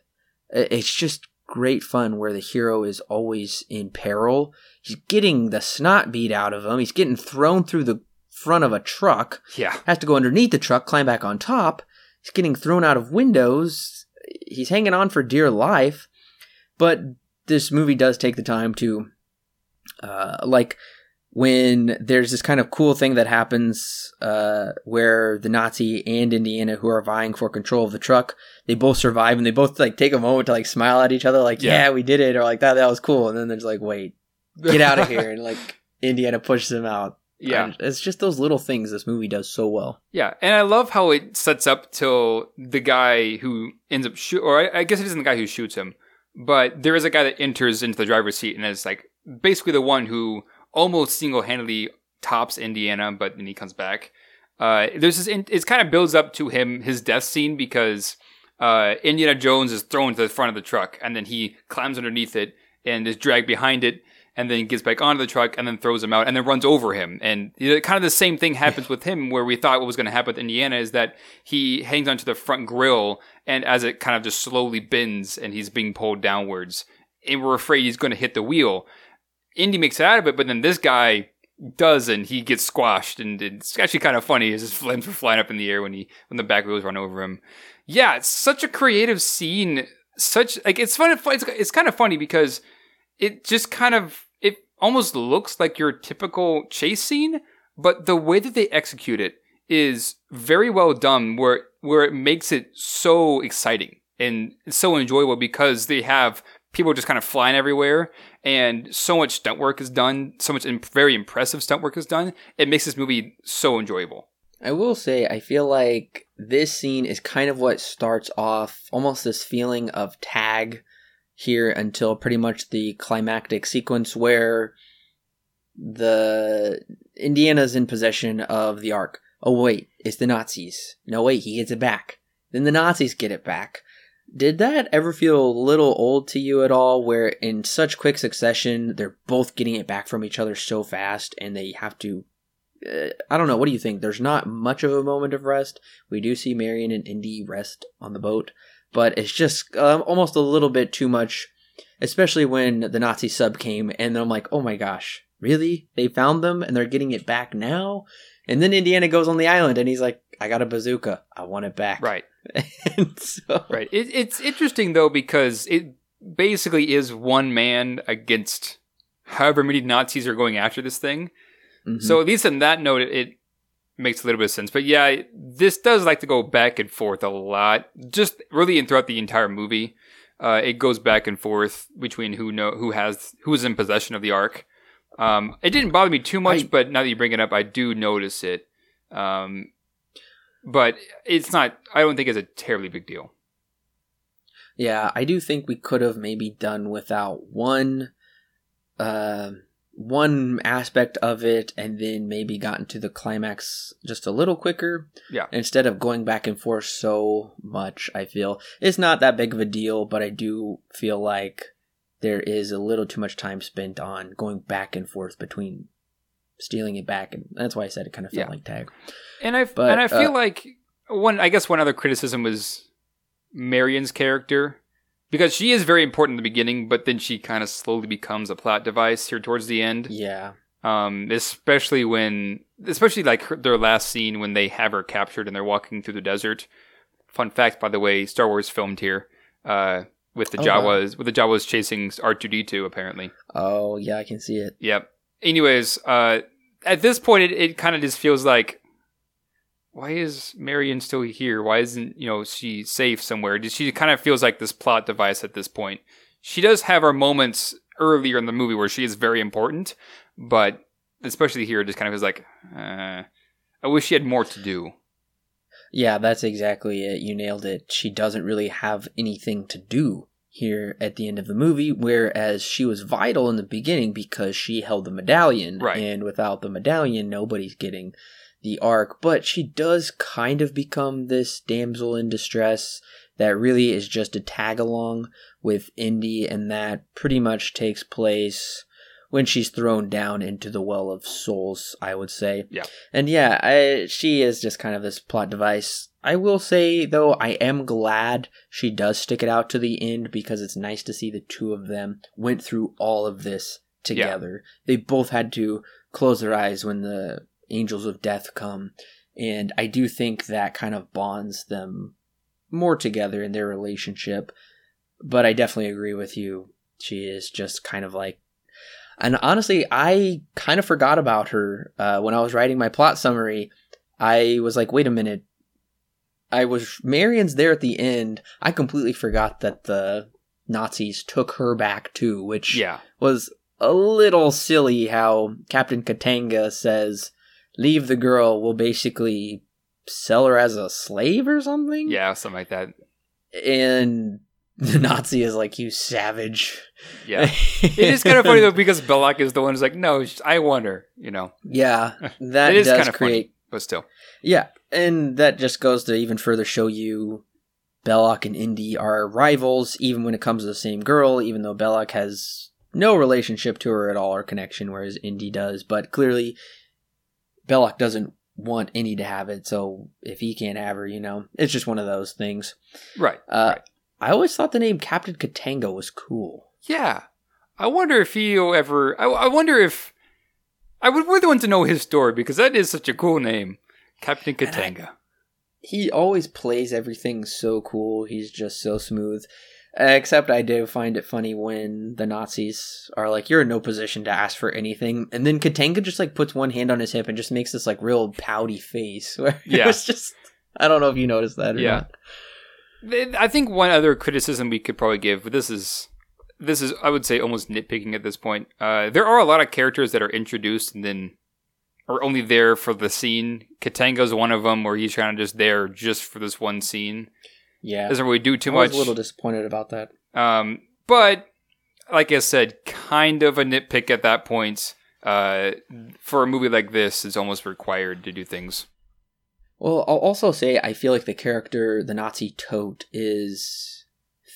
it's just great fun where the hero is always in peril. He's getting the snot beat out of him. He's getting thrown through the front of a truck. Yeah, Has to go underneath the truck, climb back on top. He's getting thrown out of windows. He's hanging on for dear life. But this movie does take the time to, uh, like when there's this kind of cool thing that happens uh, where the Nazi and Indiana, who are vying for control of the truck, they both survive and they both like take a moment to like smile at each other, like Yeah. "Yeah, we did it," or like "That that was cool," and then there's like, "Wait, get out of here!" and like Indiana pushes him out. Yeah. And it's just those little things this movie does so well. Yeah, and I love how it sets up till the guy who ends up shoot, or I, I guess it isn't the guy who shoots him, but there is a guy that enters into the driver's seat and is like basically the one who almost single handedly tops Indiana, but then he comes back. Uh, there's this, in, it kind of builds up to him his death scene because uh, Indiana Jones is thrown to the front of the truck and then he climbs underneath it and is dragged behind it and then gets back onto the truck and then throws him out and then runs over him. And you know, kind of the same thing happens with him where we thought what was going to happen with Indiana is that he hangs onto the front grill and as it kind of just slowly bends and he's being pulled downwards, and we're afraid he's going to hit the wheel. Indy makes it out of it, but then this guy doesn't. He gets squashed, and it's actually kind of funny. His flames were flying up in the air when he when the back wheels run over him. Yeah, it's such a creative scene. Such like it's fun. It's, it's kind of funny because it just kind of it almost looks like your typical chase scene, but the way that they execute it is very well done. Where where it makes it so exciting and so enjoyable because they have people are just kind of flying everywhere and so much stunt work is done so much im- very impressive stunt work is done it makes this movie so enjoyable I will say, I feel like this scene is kind of what starts off almost this feeling of tag here until pretty much the climactic sequence where the Indiana's in possession of the Ark. Oh wait, it's the Nazis. No wait, he gets it back. Then the Nazis get it back. Did that ever feel a little old to you at all where in such quick succession they're both getting it back from each other so fast and they have to uh, I don't know. What do you think? There's not much of a moment of rest. We do see Marion and Indy rest on the boat, but it's just um, almost a little bit too much, especially when the Nazi sub came, and I'm like, oh my gosh, really? They found them and they're getting it back now? And then Indiana goes on the island and he's like, I got a bazooka. I want it back. right and so, right it, it's interesting though because it basically is one man against however many nazis are going after this thing Mhm. So at least in that note, it, it makes a little bit of sense. But yeah, this does like to go back and forth a lot, just really and throughout the entire movie. Uh, it goes back and forth between who know who has who is in possession of the ark. Um, it didn't bother me too much, I- but now that you bring it up, I do notice it. Um, but it's not. I don't think it's a terribly big deal. Yeah, I do think we could have maybe done without one uh, one aspect of it and then maybe gotten to the climax just a little quicker. Yeah. Instead of going back and forth so much, I feel. It's not that big of a deal, but I do feel like there is a little too much time spent on going back and forth between stealing it back and that's why I said it kind of felt Yeah. like tag. And I But, and I feel uh, like one. I guess one other criticism was Marion's character because she is very important in the beginning, but then she kind of slowly becomes a plot device here towards the end. Yeah. Um, especially when, especially like her, their last scene when they have her captured and they're walking through the desert. Fun fact, by the way, Star Wars filmed here. Uh, with the Oh, wow. Jawas, with the Jawas chasing R two D two apparently. Oh, yeah, I can see it. Yep. Anyways, uh, at this point, it, it kind of just feels like, why is Marion still here? Why isn't you know she safe somewhere? She kind of feels like this plot device at this point. She does have her moments earlier in the movie where she is very important, but especially here, it just kind of feels like, uh, I wish she had more to do. Yeah, that's exactly it. You nailed it. She doesn't really have anything to do here at the end of the movie, whereas she was vital in the beginning because she held the medallion. Right. And without the medallion, nobody's getting the Ark. But she does kind of become this damsel in distress that really is just a tag along with Indy, and that pretty much takes place when she's thrown down into the well of souls, I would say. Yeah. And yeah, I, she is just kind of this plot device. I will say, though, I am glad she does stick it out to the end because it's nice to see the two of them went through all of this together. They both had to close their eyes when the angels of death come. And I do think that kind of bonds them more together in their relationship. But I definitely agree with you. She is just kind of like, and honestly, I kind of forgot about her uh, when I was writing my plot summary. I was like, wait a minute. I was Marion's there at the end. I completely forgot that the Nazis took her back too, which Yeah. was a little silly how Captain Katanga says, leave the girl, we'll basically sell her as a slave or something? Yeah, something like that. And the Nazi is like, you savage. Yeah. it is kind of funny though because Belloq is the one who's like, no, I want her, you know. Yeah, that is does kind of funny. create. But still. Yeah, and that just goes to even further show you Belloq and Indy are rivals, even when it comes to the same girl, even though Belloq has no relationship to her at all or connection, whereas Indy does. But clearly, Belloq doesn't want Indy to have it, so if he can't have her, you know, it's just one of those things. Right. Uh, right. I always thought the name Captain Katanga was cool. Yeah. I wonder if he'll ever. I, I wonder if. I would really want to know his story because that is such a cool name. Captain I- Katanga. he always plays everything so cool. He's just so smooth. Except I do find it funny when the Nazis are like, "You're in no position to ask for anything," and then Katanga just like puts one hand on his hip and just makes this like real pouty face. Where Yeah. it was just, I don't know if you noticed that or Yeah. not. I think one other criticism we could probably give, but this is this is I would say almost nitpicking at this point. Uh, there are a lot of characters that are introduced and then are only there for the scene. Katanga's one of them, where he's kind of just there just for this one scene. Yeah, Doesn't really do too much. I was much. a little disappointed about that. Um, but like I said, kind of a nitpick at that point. Uh, for a movie like this, it's almost required to do things. Well, I'll also say I feel like the character, the Nazi Toht, is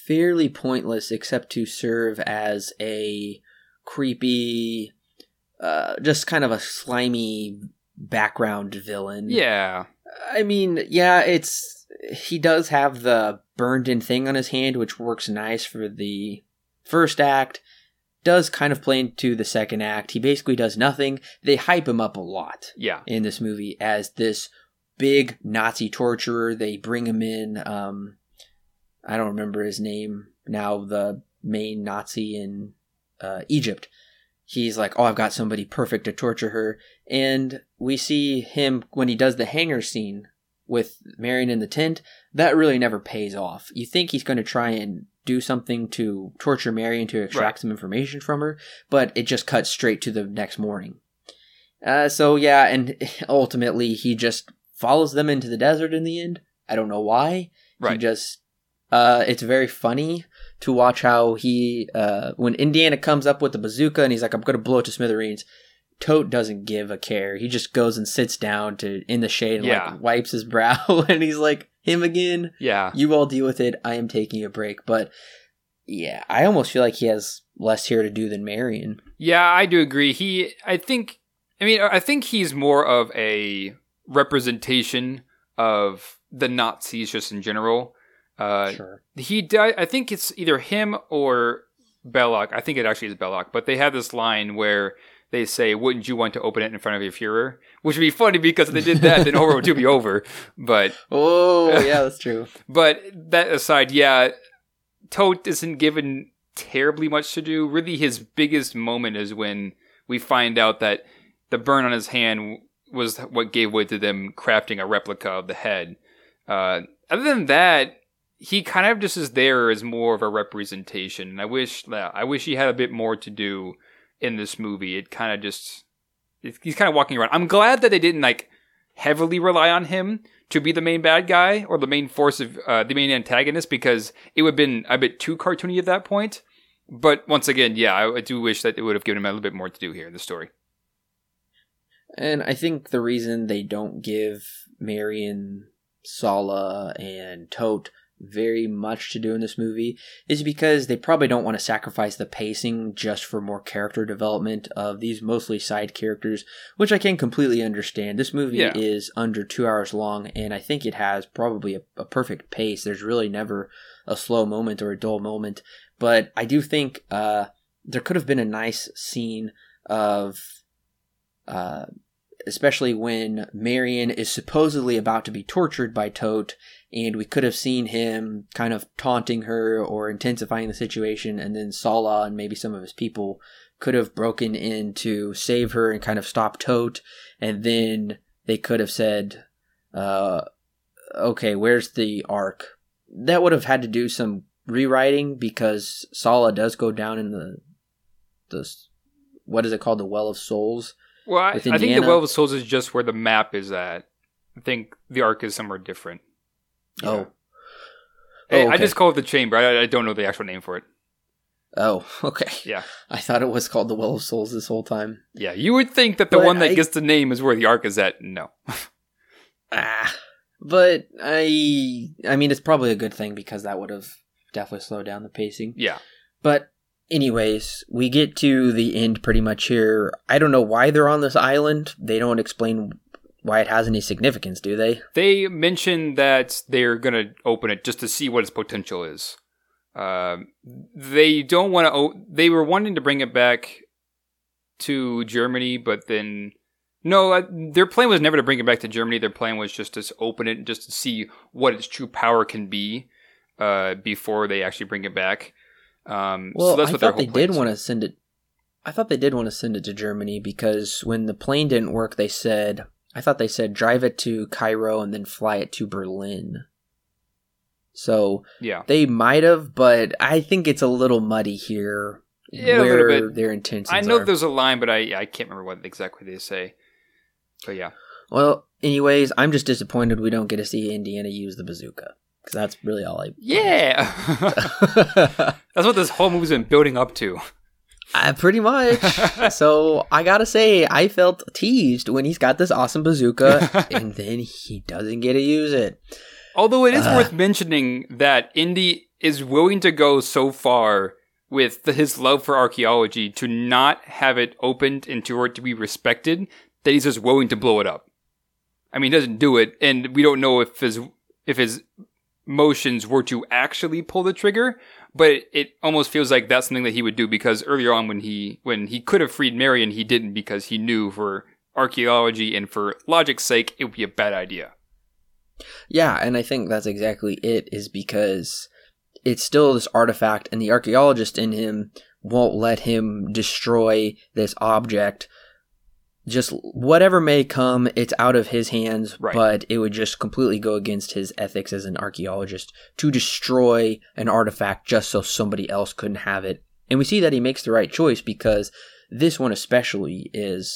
fairly pointless except to serve as a creepy, uh, just kind of a slimy background villain. Yeah, I mean, yeah, it's he does have the burned in thing on his hand, which works nice for the first act. Does kind of play into the second act. He basically does nothing. They hype him up a lot yeah, in this movie as this big Nazi torturer. They bring him in. Um, I don't remember his name now. The main Nazi in uh, Egypt. He's like, "Oh, I've got somebody perfect to torture her," and we see him when he does the hanger scene with Marion in the tent. That really never pays off. You think he's going to try and do something to torture Marion to extract Right. some information from her, but it just cuts straight to the next morning. Uh, so yeah, and ultimately he just follows them into the desert in the end. I don't know why. He just uh it's very funny to watch how he uh when Indiana comes up with the bazooka and he's like, I'm gonna blow it to smithereens. Toht doesn't give a care. He just goes and sits down to in the shade and Yeah. like wipes his brow and he's like, Him again? yeah, You all deal with it. I am taking a break. But yeah, I almost feel like he has less here to do than Marion. Yeah, I do agree. He, I think, I mean, I think he's more of a representation of the Nazis just in general. Uh, sure. he, di- I think it's either him or Belloq. I think it actually is Belloq, but they have this line where they say, "Wouldn't you want to open it in front of your Führer?" Which would be funny because if they did that, then horror would be over. But Oh yeah, that's true. but that aside, yeah, Toht isn't given terribly much to do. Really, his biggest moment is when we find out that the burn on his hand was what gave way to them crafting a replica of the head. Uh, other than that, he kind of just is there as more of a representation. And I wish, I wish he had a bit more to do in this movie. It kind of just, it, he's kind of walking around. I'm glad that they didn't like heavily rely on him to be the main bad guy or the main force of uh, the main antagonist because it would have been a bit too cartoony at that point. But once again, yeah, I, I do wish that it would have given him a little bit more to do here in the story. And I think the reason they don't give Marion, Sallah, and Toht very much to do in this movie is because they probably don't want to sacrifice the pacing just for more character development of these mostly side characters, which I can completely understand. This movie Yeah. is under two hours long, and I think it has probably a, a perfect pace. There's really never a slow moment or a dull moment, but I do think uh, there could have been a nice scene of uh, especially when Marion is supposedly about to be tortured by Toht, and we could have seen him kind of taunting her or intensifying the situation, and then Sallah and maybe some of his people could have broken in to save her and kind of stop Toht, and then they could have said, uh, "Okay, where's the Ark?" That would have had to do some rewriting because Sallah does go down in the the what is it called, the Well of Souls. Well, I, I think the Well of Souls is just where the map is at. I think the Ark is somewhere different. Yeah. Oh, Hey, Oh, I just call it the Chamber. I, I don't know the actual name for it. oh, okay. Yeah. I thought it was called the Well of Souls this whole time. Yeah, you would think that the But one that I- gets the name is where the Ark is at. No. Ah, but I, I mean, it's probably a good thing because that would have definitely slowed down the pacing. Yeah. But anyways, we get to the end pretty much here. I don't know why they're on this island. They don't explain why it has any significance, do they? They mention that they're going to open it just to see what its potential is. Um, they don't want to. They were wanting to bring it back to Germany, but then no, uh, their plan was never to bring it back to Germany. Their plan was just to open it, just to see what its true power can be uh, before they actually bring it back. Um, Well, so that's I what thought they did want to send it. I thought they did want to send it to Germany because when the plane didn't work, they said. I thought they said drive it to Cairo and then fly it to Berlin. So Yeah, they might have, but I think it's a little muddy here. Yeah, a little where bit. their intentions. I know are. there's a line, but I I can't remember what exactly they say. But yeah, Well, anyways, I'm just disappointed we don't get to see Indiana use the bazooka because that's really all I. yeah. That's what this whole movie's been building up to. Uh, pretty much. so I gotta say, I felt teased when he's got this awesome bazooka, and then he doesn't get to use it. Although it is Ugh. worth mentioning that Indy is willing to go so far with the, his love for archaeology to not have it opened and to it to be respected that he's just willing to blow it up. I mean, he doesn't do it, and we don't know if his if his motions were to actually pull the trigger, but it, almost feels like that's something that he would do because earlier on when he when he could have freed Marion, he didn't because he knew for archaeology and for logic's sake it would be a bad idea. Yeah, and I think that's exactly it. Is because it's still this artifact, and the archaeologist in him won't let him destroy this object. Just whatever may come, it's out of his hands, Right. but it would just completely go against his ethics as an archaeologist to destroy an artifact just so somebody else couldn't have it. And we see that he makes the right choice because this one especially is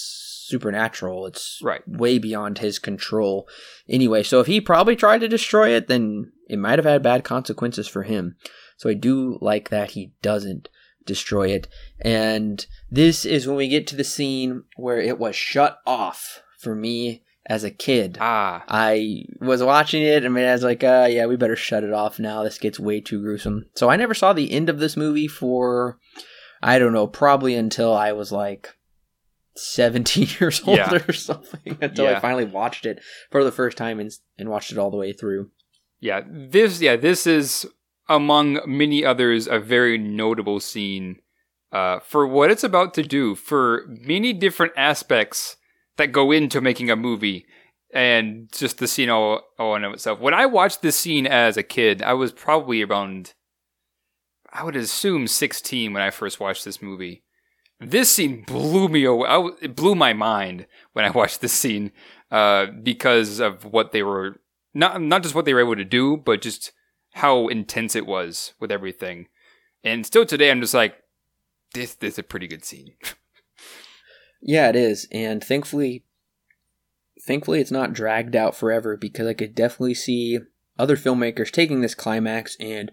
supernatural. It's Right. way beyond his control. Anyway, so if he probably tried to destroy it, then it might have had bad consequences for him. So I do like that he doesn't destroy it. And this is when we get to the scene where it was shut off for me as a kid. Ah, I was watching it and I was like, uh, yeah, we better shut it off now. This gets way too gruesome. So I never saw the end of this movie for, I don't know, probably until I was like 17 years old Yeah. or something. Until I finally watched it for the first time and, and watched it all the way through. Yeah, this yeah, this is among many others a very notable scene uh, for what it's about to do for many different aspects that go into making a movie and just the scene all, all in itself. When I watched this scene as a kid, I was probably around I would assume 16 when I first watched this movie. This scene blew me away. I it blew my mind when I watched this scene uh, because of what they were not not just what they were able to do, but just how intense it was with everything. And still today, I'm just like, this this is a pretty good scene. Yeah, it is, and thankfully, thankfully, it's not dragged out forever because I could definitely see other filmmakers taking this climax and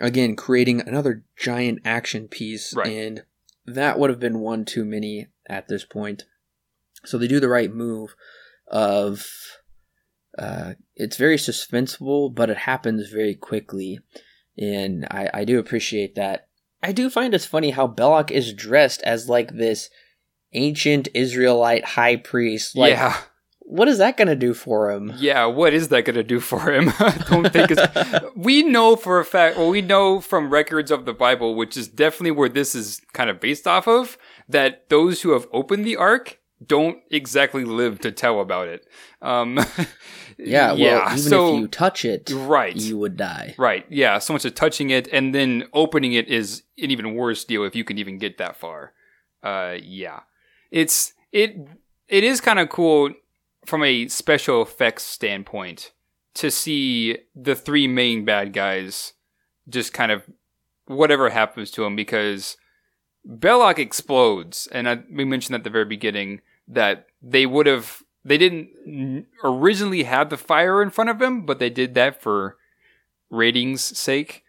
again creating another giant action piece, Right. and that would have been one too many at this point. So they do the right move of uh, it's very suspenseful, but it happens very quickly, and I, I do appreciate that. I do find it's funny how Belloq is dressed as like this ancient Israelite high priest. Like, yeah, what is that going to do for him? yeah. What is that gonna do for him? I don't think it's. we know for a fact. Well, we know from records of the Bible, which is definitely where this is kind of based off of, that those who have opened the ark don't exactly live to tell about it. Um, Yeah, well, yeah. even so if you touch it, right, you would die. right, yeah. So much as touching it and then opening it is an even worse deal if you can even get that far. Uh, yeah, it's it it is kind of cool from a special effects standpoint to see the three main bad guys just kind of whatever happens to them because Belloq explodes, and I, we mentioned at the very beginning that they would have they didn't originally have the fire in front of him, but they did that for ratings' sake.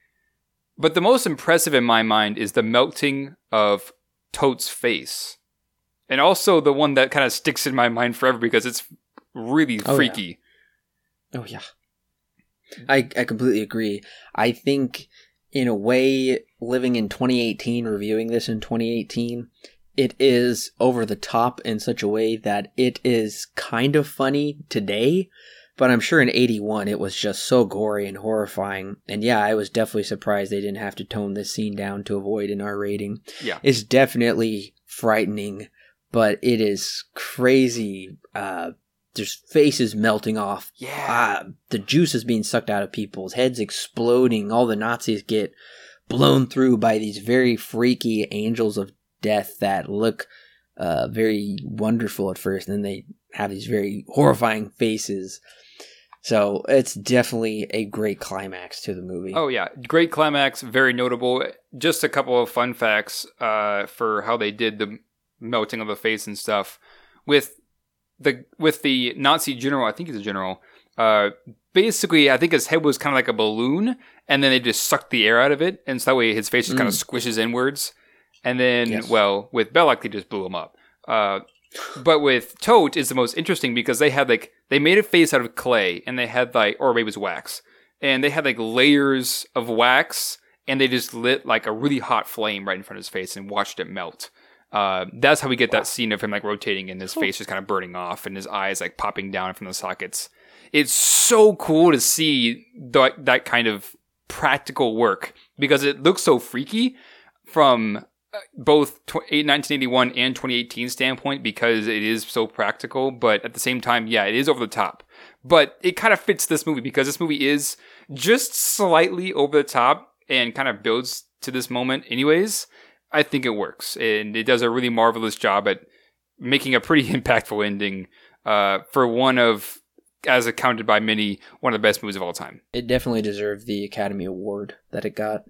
But the most impressive in my mind is the melting of Toht's face, and also the one that kind of sticks in my mind forever because it's really Oh, yeah. freaky. Oh yeah. I I completely agree. I think in a way living in 2018 reviewing this in 2018 it is over the top in such a way that it is kind of funny today but I'm sure in 81 it was just so gory and horrifying and yeah I was definitely surprised they didn't have to tone this scene down to avoid an R rating. Yeah. It's definitely frightening but it is crazy uh there's faces melting off Yeah. ah, the juice is being sucked out of people's heads exploding all the nazis get blown through by these very freaky angels of death that look uh, very wonderful at first and then they have these very horrifying faces so it's definitely a great climax to the movie Oh yeah, great climax, very notable. Just a couple of fun facts uh, for how they did the melting of the face and stuff with the with the Nazi general. I think he's a general. Uh, basically, I think his head was kind of like a balloon, and then they just sucked the air out of it, and so that way his face just kind of squishes inwards. And then, Yes. well, with Belloq, they just blew him up. Uh, but with Toht is the most interesting because they had like they made a face out of clay, and they had like, or maybe it was wax, and they had like layers of wax, and they just lit like a really hot flame right in front of his face and watched it melt. Uh, that's how we get that scene of him like rotating and his face just kind of burning off and his eyes like popping down from the sockets. It's so cool to see that that kind of practical work because it looks so freaky from both 1981 and 2018 standpoint because it is so practical, but at the same time, yeah, it is over the top. But it kind of fits this movie because this movie is just slightly over the top and kind of builds to this moment, anyways. I think it works, and it does a really marvelous job at making a pretty impactful ending uh, for one of, as accounted by many, one of the best movies of all time. it definitely deserved the academy award that it got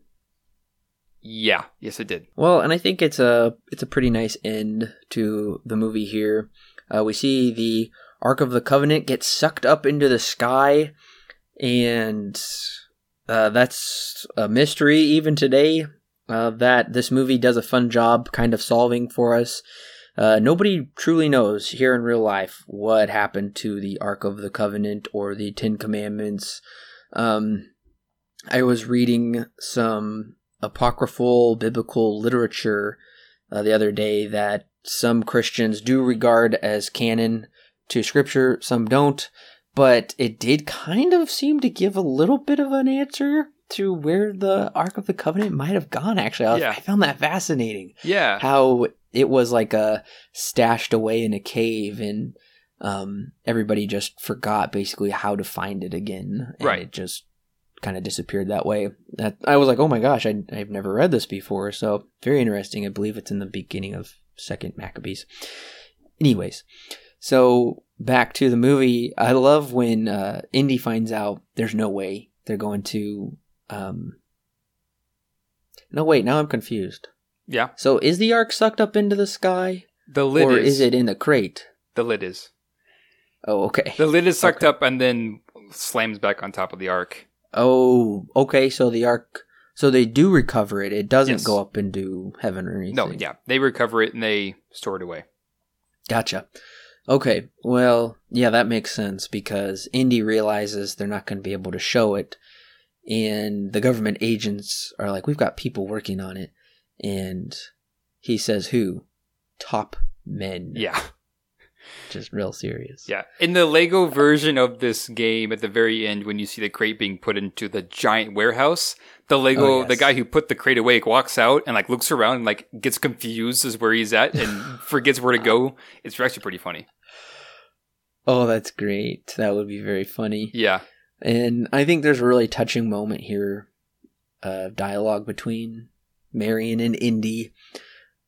Yeah, yes, it did. Well, and I think it's a it's a pretty nice end to the movie here. Uh, we see the Ark of the Covenant get sucked up into the sky, and uh, that's a mystery even today. Uh, that this movie does a fun job kind of solving for us. Uh, nobody truly knows here in real life what happened to the Ark of the Covenant or the Ten Commandments. Um, I was reading some apocryphal biblical literature uh, the other day that some Christians do regard as canon to scripture, some don't, but it did kind of seem to give a little bit of an answer to where the Ark of the Covenant might have gone, actually. I, was- Yeah. I found that fascinating. Yeah, How it was like a stashed away in a cave and um, everybody just forgot basically how to find it again. And Right. It just kind of disappeared that way. That I was like, oh my gosh, I, I've never read this before. So very interesting. I believe it's in the beginning of Second Maccabees. Anyways, so back to the movie. I love when uh, Indy finds out there's no way they're going to. Um... No, wait. Now I'm confused. yeah. So is the ark sucked up into the sky, The lid or is, is it in the crate? The lid is. Oh, okay. The lid is sucked Okay. up and then slams back on top of the ark. Oh, okay. So the ark. So they do recover it. It doesn't Yes. go up into heaven or anything. No, yeah, they recover it and they store it away. Gotcha. Okay. Well, yeah, that makes sense because Indy realizes they're not going to be able to show it, and the government agents are like, "We've got people working on it," and he says, "Who? Top men." Yeah, just real serious. Yeah. In the Lego version of this game, at the very end, when you see the crate being put into the giant warehouse, the Lego, Oh, yes. the guy who put the crate away walks out and like looks around and like gets confused as where he's at and forgets where to go. It's actually pretty funny. Oh, that's great. That would be very funny. Yeah. And I think there's a really touching moment here of dialogue between Marion and Indy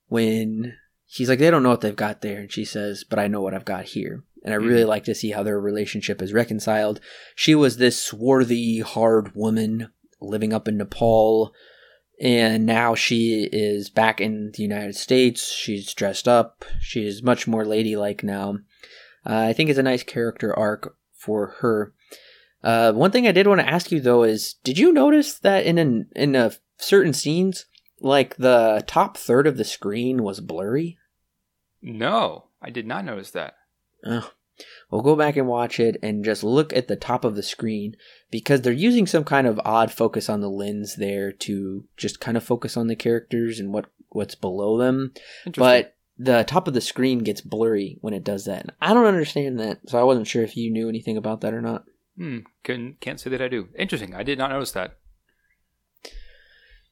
when he's like, they don't know what they've got there. And she says, but I know what I've got here. And I really like to see how their relationship is reconciled. She was this swarthy, hard woman living up in Nepal. And now she is back in the United States. She's dressed up. She is much more ladylike now. Uh, I think it's a nice character arc for her. Uh, one thing I did want to ask you though is, did you notice that in an, in a certain scenes, like the top third of the screen was blurry? No, I did not notice that. Oh. Well, go back and watch it and just look at the top of the screen because they're using some kind of odd focus on the lens there to just kind of focus on the characters and what what's below them. But the top of the screen gets blurry when it does that. And I don't understand that, so I wasn't sure if you knew anything about that or not. Hmm, couldn't, can't say that I do. Interesting. I did not notice that.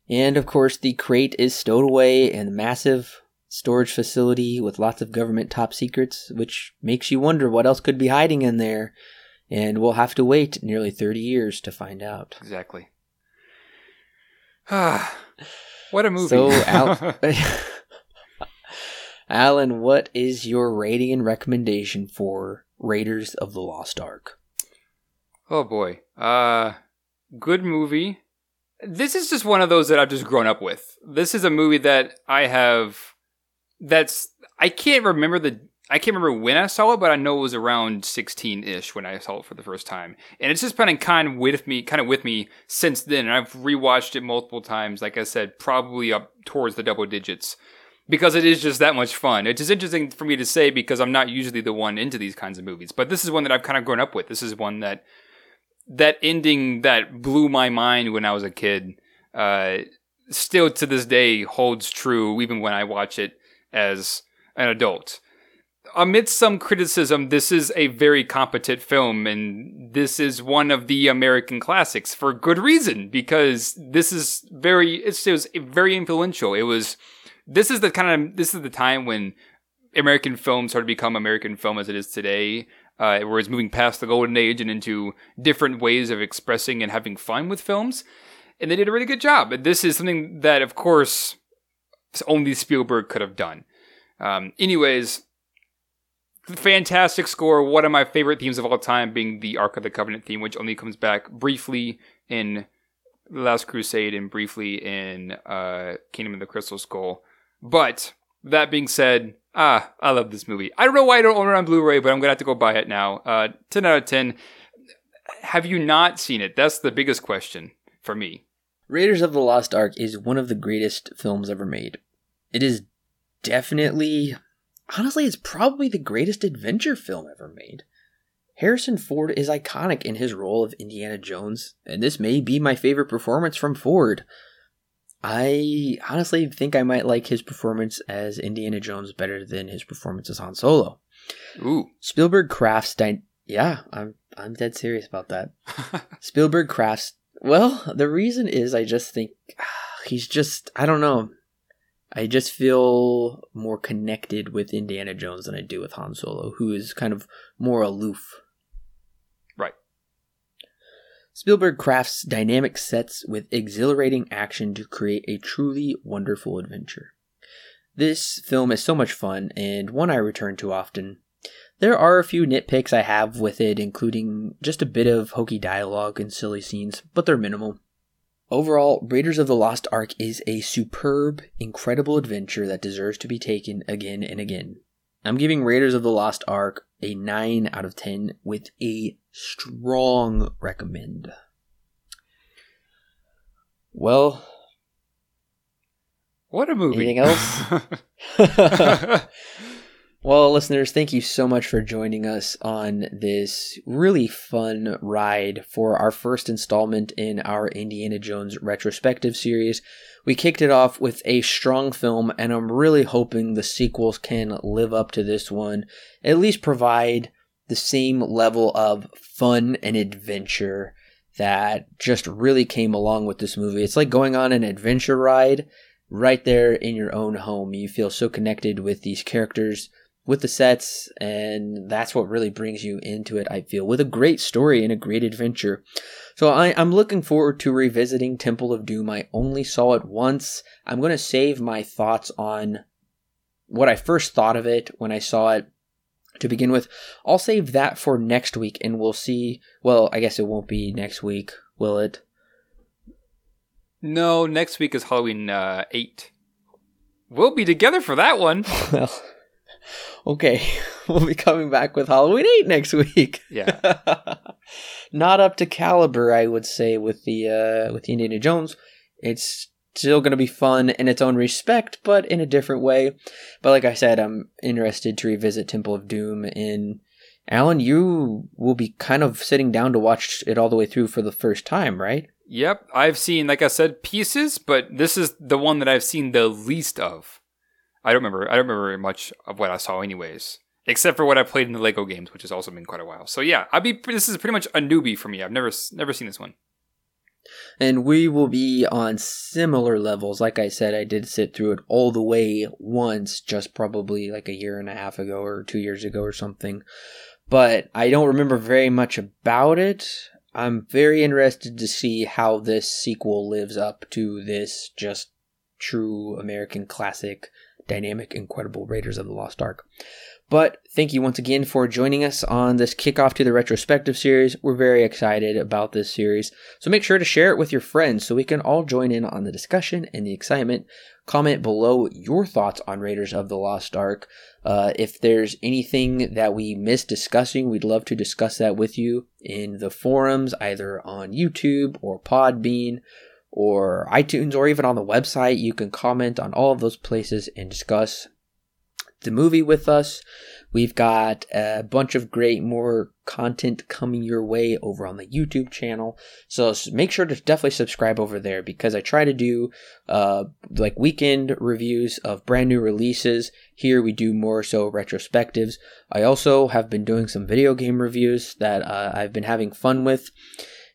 And of course, the crate is stowed away in a massive storage facility with lots of government top secrets, which makes you wonder what else could be hiding in there. And we'll have to wait nearly 30 years to find out. Exactly. Ah, what a movie. So, Al- Alan, what is your rating and recommendation for Raiders of the Lost Ark? Oh boy. Uh good movie. This is just one of those that I've just grown up with. This is a movie that I have that's I can't remember the I can't remember when I saw it, but I know it was around 16-ish when I saw it for the first time. And it's just been kind with me kind of with me since then. And I've rewatched it multiple times, like I said, probably up towards the double digits. Because it is just that much fun. It's just interesting for me to say because I'm not usually the one into these kinds of movies. But this is one that I've kind of grown up with. This is one that that ending that blew my mind when I was a kid, uh, still to this day holds true, even when I watch it as an adult. Amidst some criticism, this is a very competent film, and this is one of the American classics for good reason, because this is very, it was very influential. It was, this is the kind of, this is the time when American film started to become American film as it is today uh, where it's moving past the golden age and into different ways of expressing and having fun with films. And they did a really good job. This is something that, of course, only Spielberg could have done. Um, anyways, fantastic score. One of my favorite themes of all time being the Ark of the Covenant theme, which only comes back briefly in The Last Crusade and briefly in uh, Kingdom of the Crystal Skull. But that being said, ah, I love this movie. I don't know why I don't own it on Blu-ray, but I'm gonna have to go buy it now. Uh, ten out of ten. Have you not seen it? That's the biggest question for me. Raiders of the Lost Ark is one of the greatest films ever made. It is definitely, honestly, it's probably the greatest adventure film ever made. Harrison Ford is iconic in his role of Indiana Jones, and this may be my favorite performance from Ford. I honestly think I might like his performance as Indiana Jones better than his performance as Han Solo. Ooh, Spielberg crafts dy- yeah, I'm I'm dead serious about that. Spielberg crafts well, the reason is I just think he's just I don't know. I just feel more connected with Indiana Jones than I do with Han Solo, who is kind of more aloof. Right. Spielberg crafts dynamic sets with exhilarating action to create a truly wonderful adventure. This film is so much fun and one I return to often. There are a few nitpicks I have with it, including just a bit of hokey dialogue and silly scenes, but they're minimal. Overall, Raiders of the Lost Ark is a superb, incredible adventure that deserves to be taken again and again. I'm giving Raiders of the Lost Ark a 9 out of 10 with a strong recommend. Well, what a movie! Anything else? Well, listeners, thank you so much for joining us on this really fun ride for our first installment in our Indiana Jones retrospective series. We kicked it off with a strong film, and I'm really hoping the sequels can live up to this one, at least provide the same level of fun and adventure that just really came along with this movie. It's like going on an adventure ride right there in your own home. You feel so connected with these characters with the sets, and that's what really brings you into it, I feel, with a great story and a great adventure. So I, am looking forward to revisiting Temple of Doom. I only saw it once. I'm going to save my thoughts on what I first thought of it when I saw it to begin with. I'll save that for next week, and we'll see. Well, I guess it won't be next week, will it? No, next week is Halloween uh, 8. We'll be together for that one. well, okay, we'll be coming back with Halloween 8 next week. Yeah. Not up to caliber, I would say, with the uh, with the Indiana Jones. It's still going to be fun in its own respect, but in a different way. But like I said, I'm interested to revisit Temple of Doom. In Alan, you will be kind of sitting down to watch it all the way through for the first time, right? Yep, I've seen, like I said, pieces, but this is the one that I've seen the least of. I don't remember. I don't remember much of what I saw, anyways, except for what I played in the Lego games, which has also been quite a while. So yeah, I'd be. This is pretty much a newbie for me. I've never never seen this one. And we will be on similar levels. Like I said, I did sit through it all the way once, just probably like a year and a half ago or two years ago or something. But I don't remember very much about it. I'm very interested to see how this sequel lives up to this just true American classic dynamic, incredible Raiders of the Lost Ark. But thank you once again for joining us on this kickoff to the retrospective series. We're very excited about this series. So make sure to share it with your friends so we can all join in on the discussion and the excitement. Comment below your thoughts on Raiders of the Lost Ark. Uh, if there's anything that we missed discussing, we'd love to discuss that with you in the forums, either on YouTube or Podbean or iTunes or even on the website. You can comment on all of those places and discuss the movie with us. We've got a bunch of great more content coming your way over on the YouTube channel. So make sure to definitely subscribe over there because I try to do uh, like weekend reviews of brand new releases. Here we do more so retrospectives. I also have been doing some video game reviews that uh, I've been having fun with.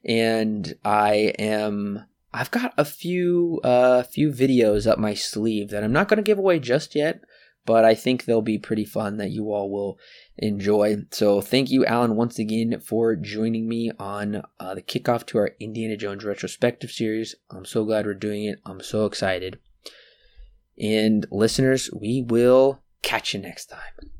And I am I've got a few uh few videos up my sleeve that I'm not going to give away just yet, but I think they'll be pretty fun that you all will enjoy. So thank you, Alan, once again for joining me on uh, the kickoff to our Indiana Jones retrospective series. I'm so glad we're doing it. I'm so excited. And listeners, we will catch you next time.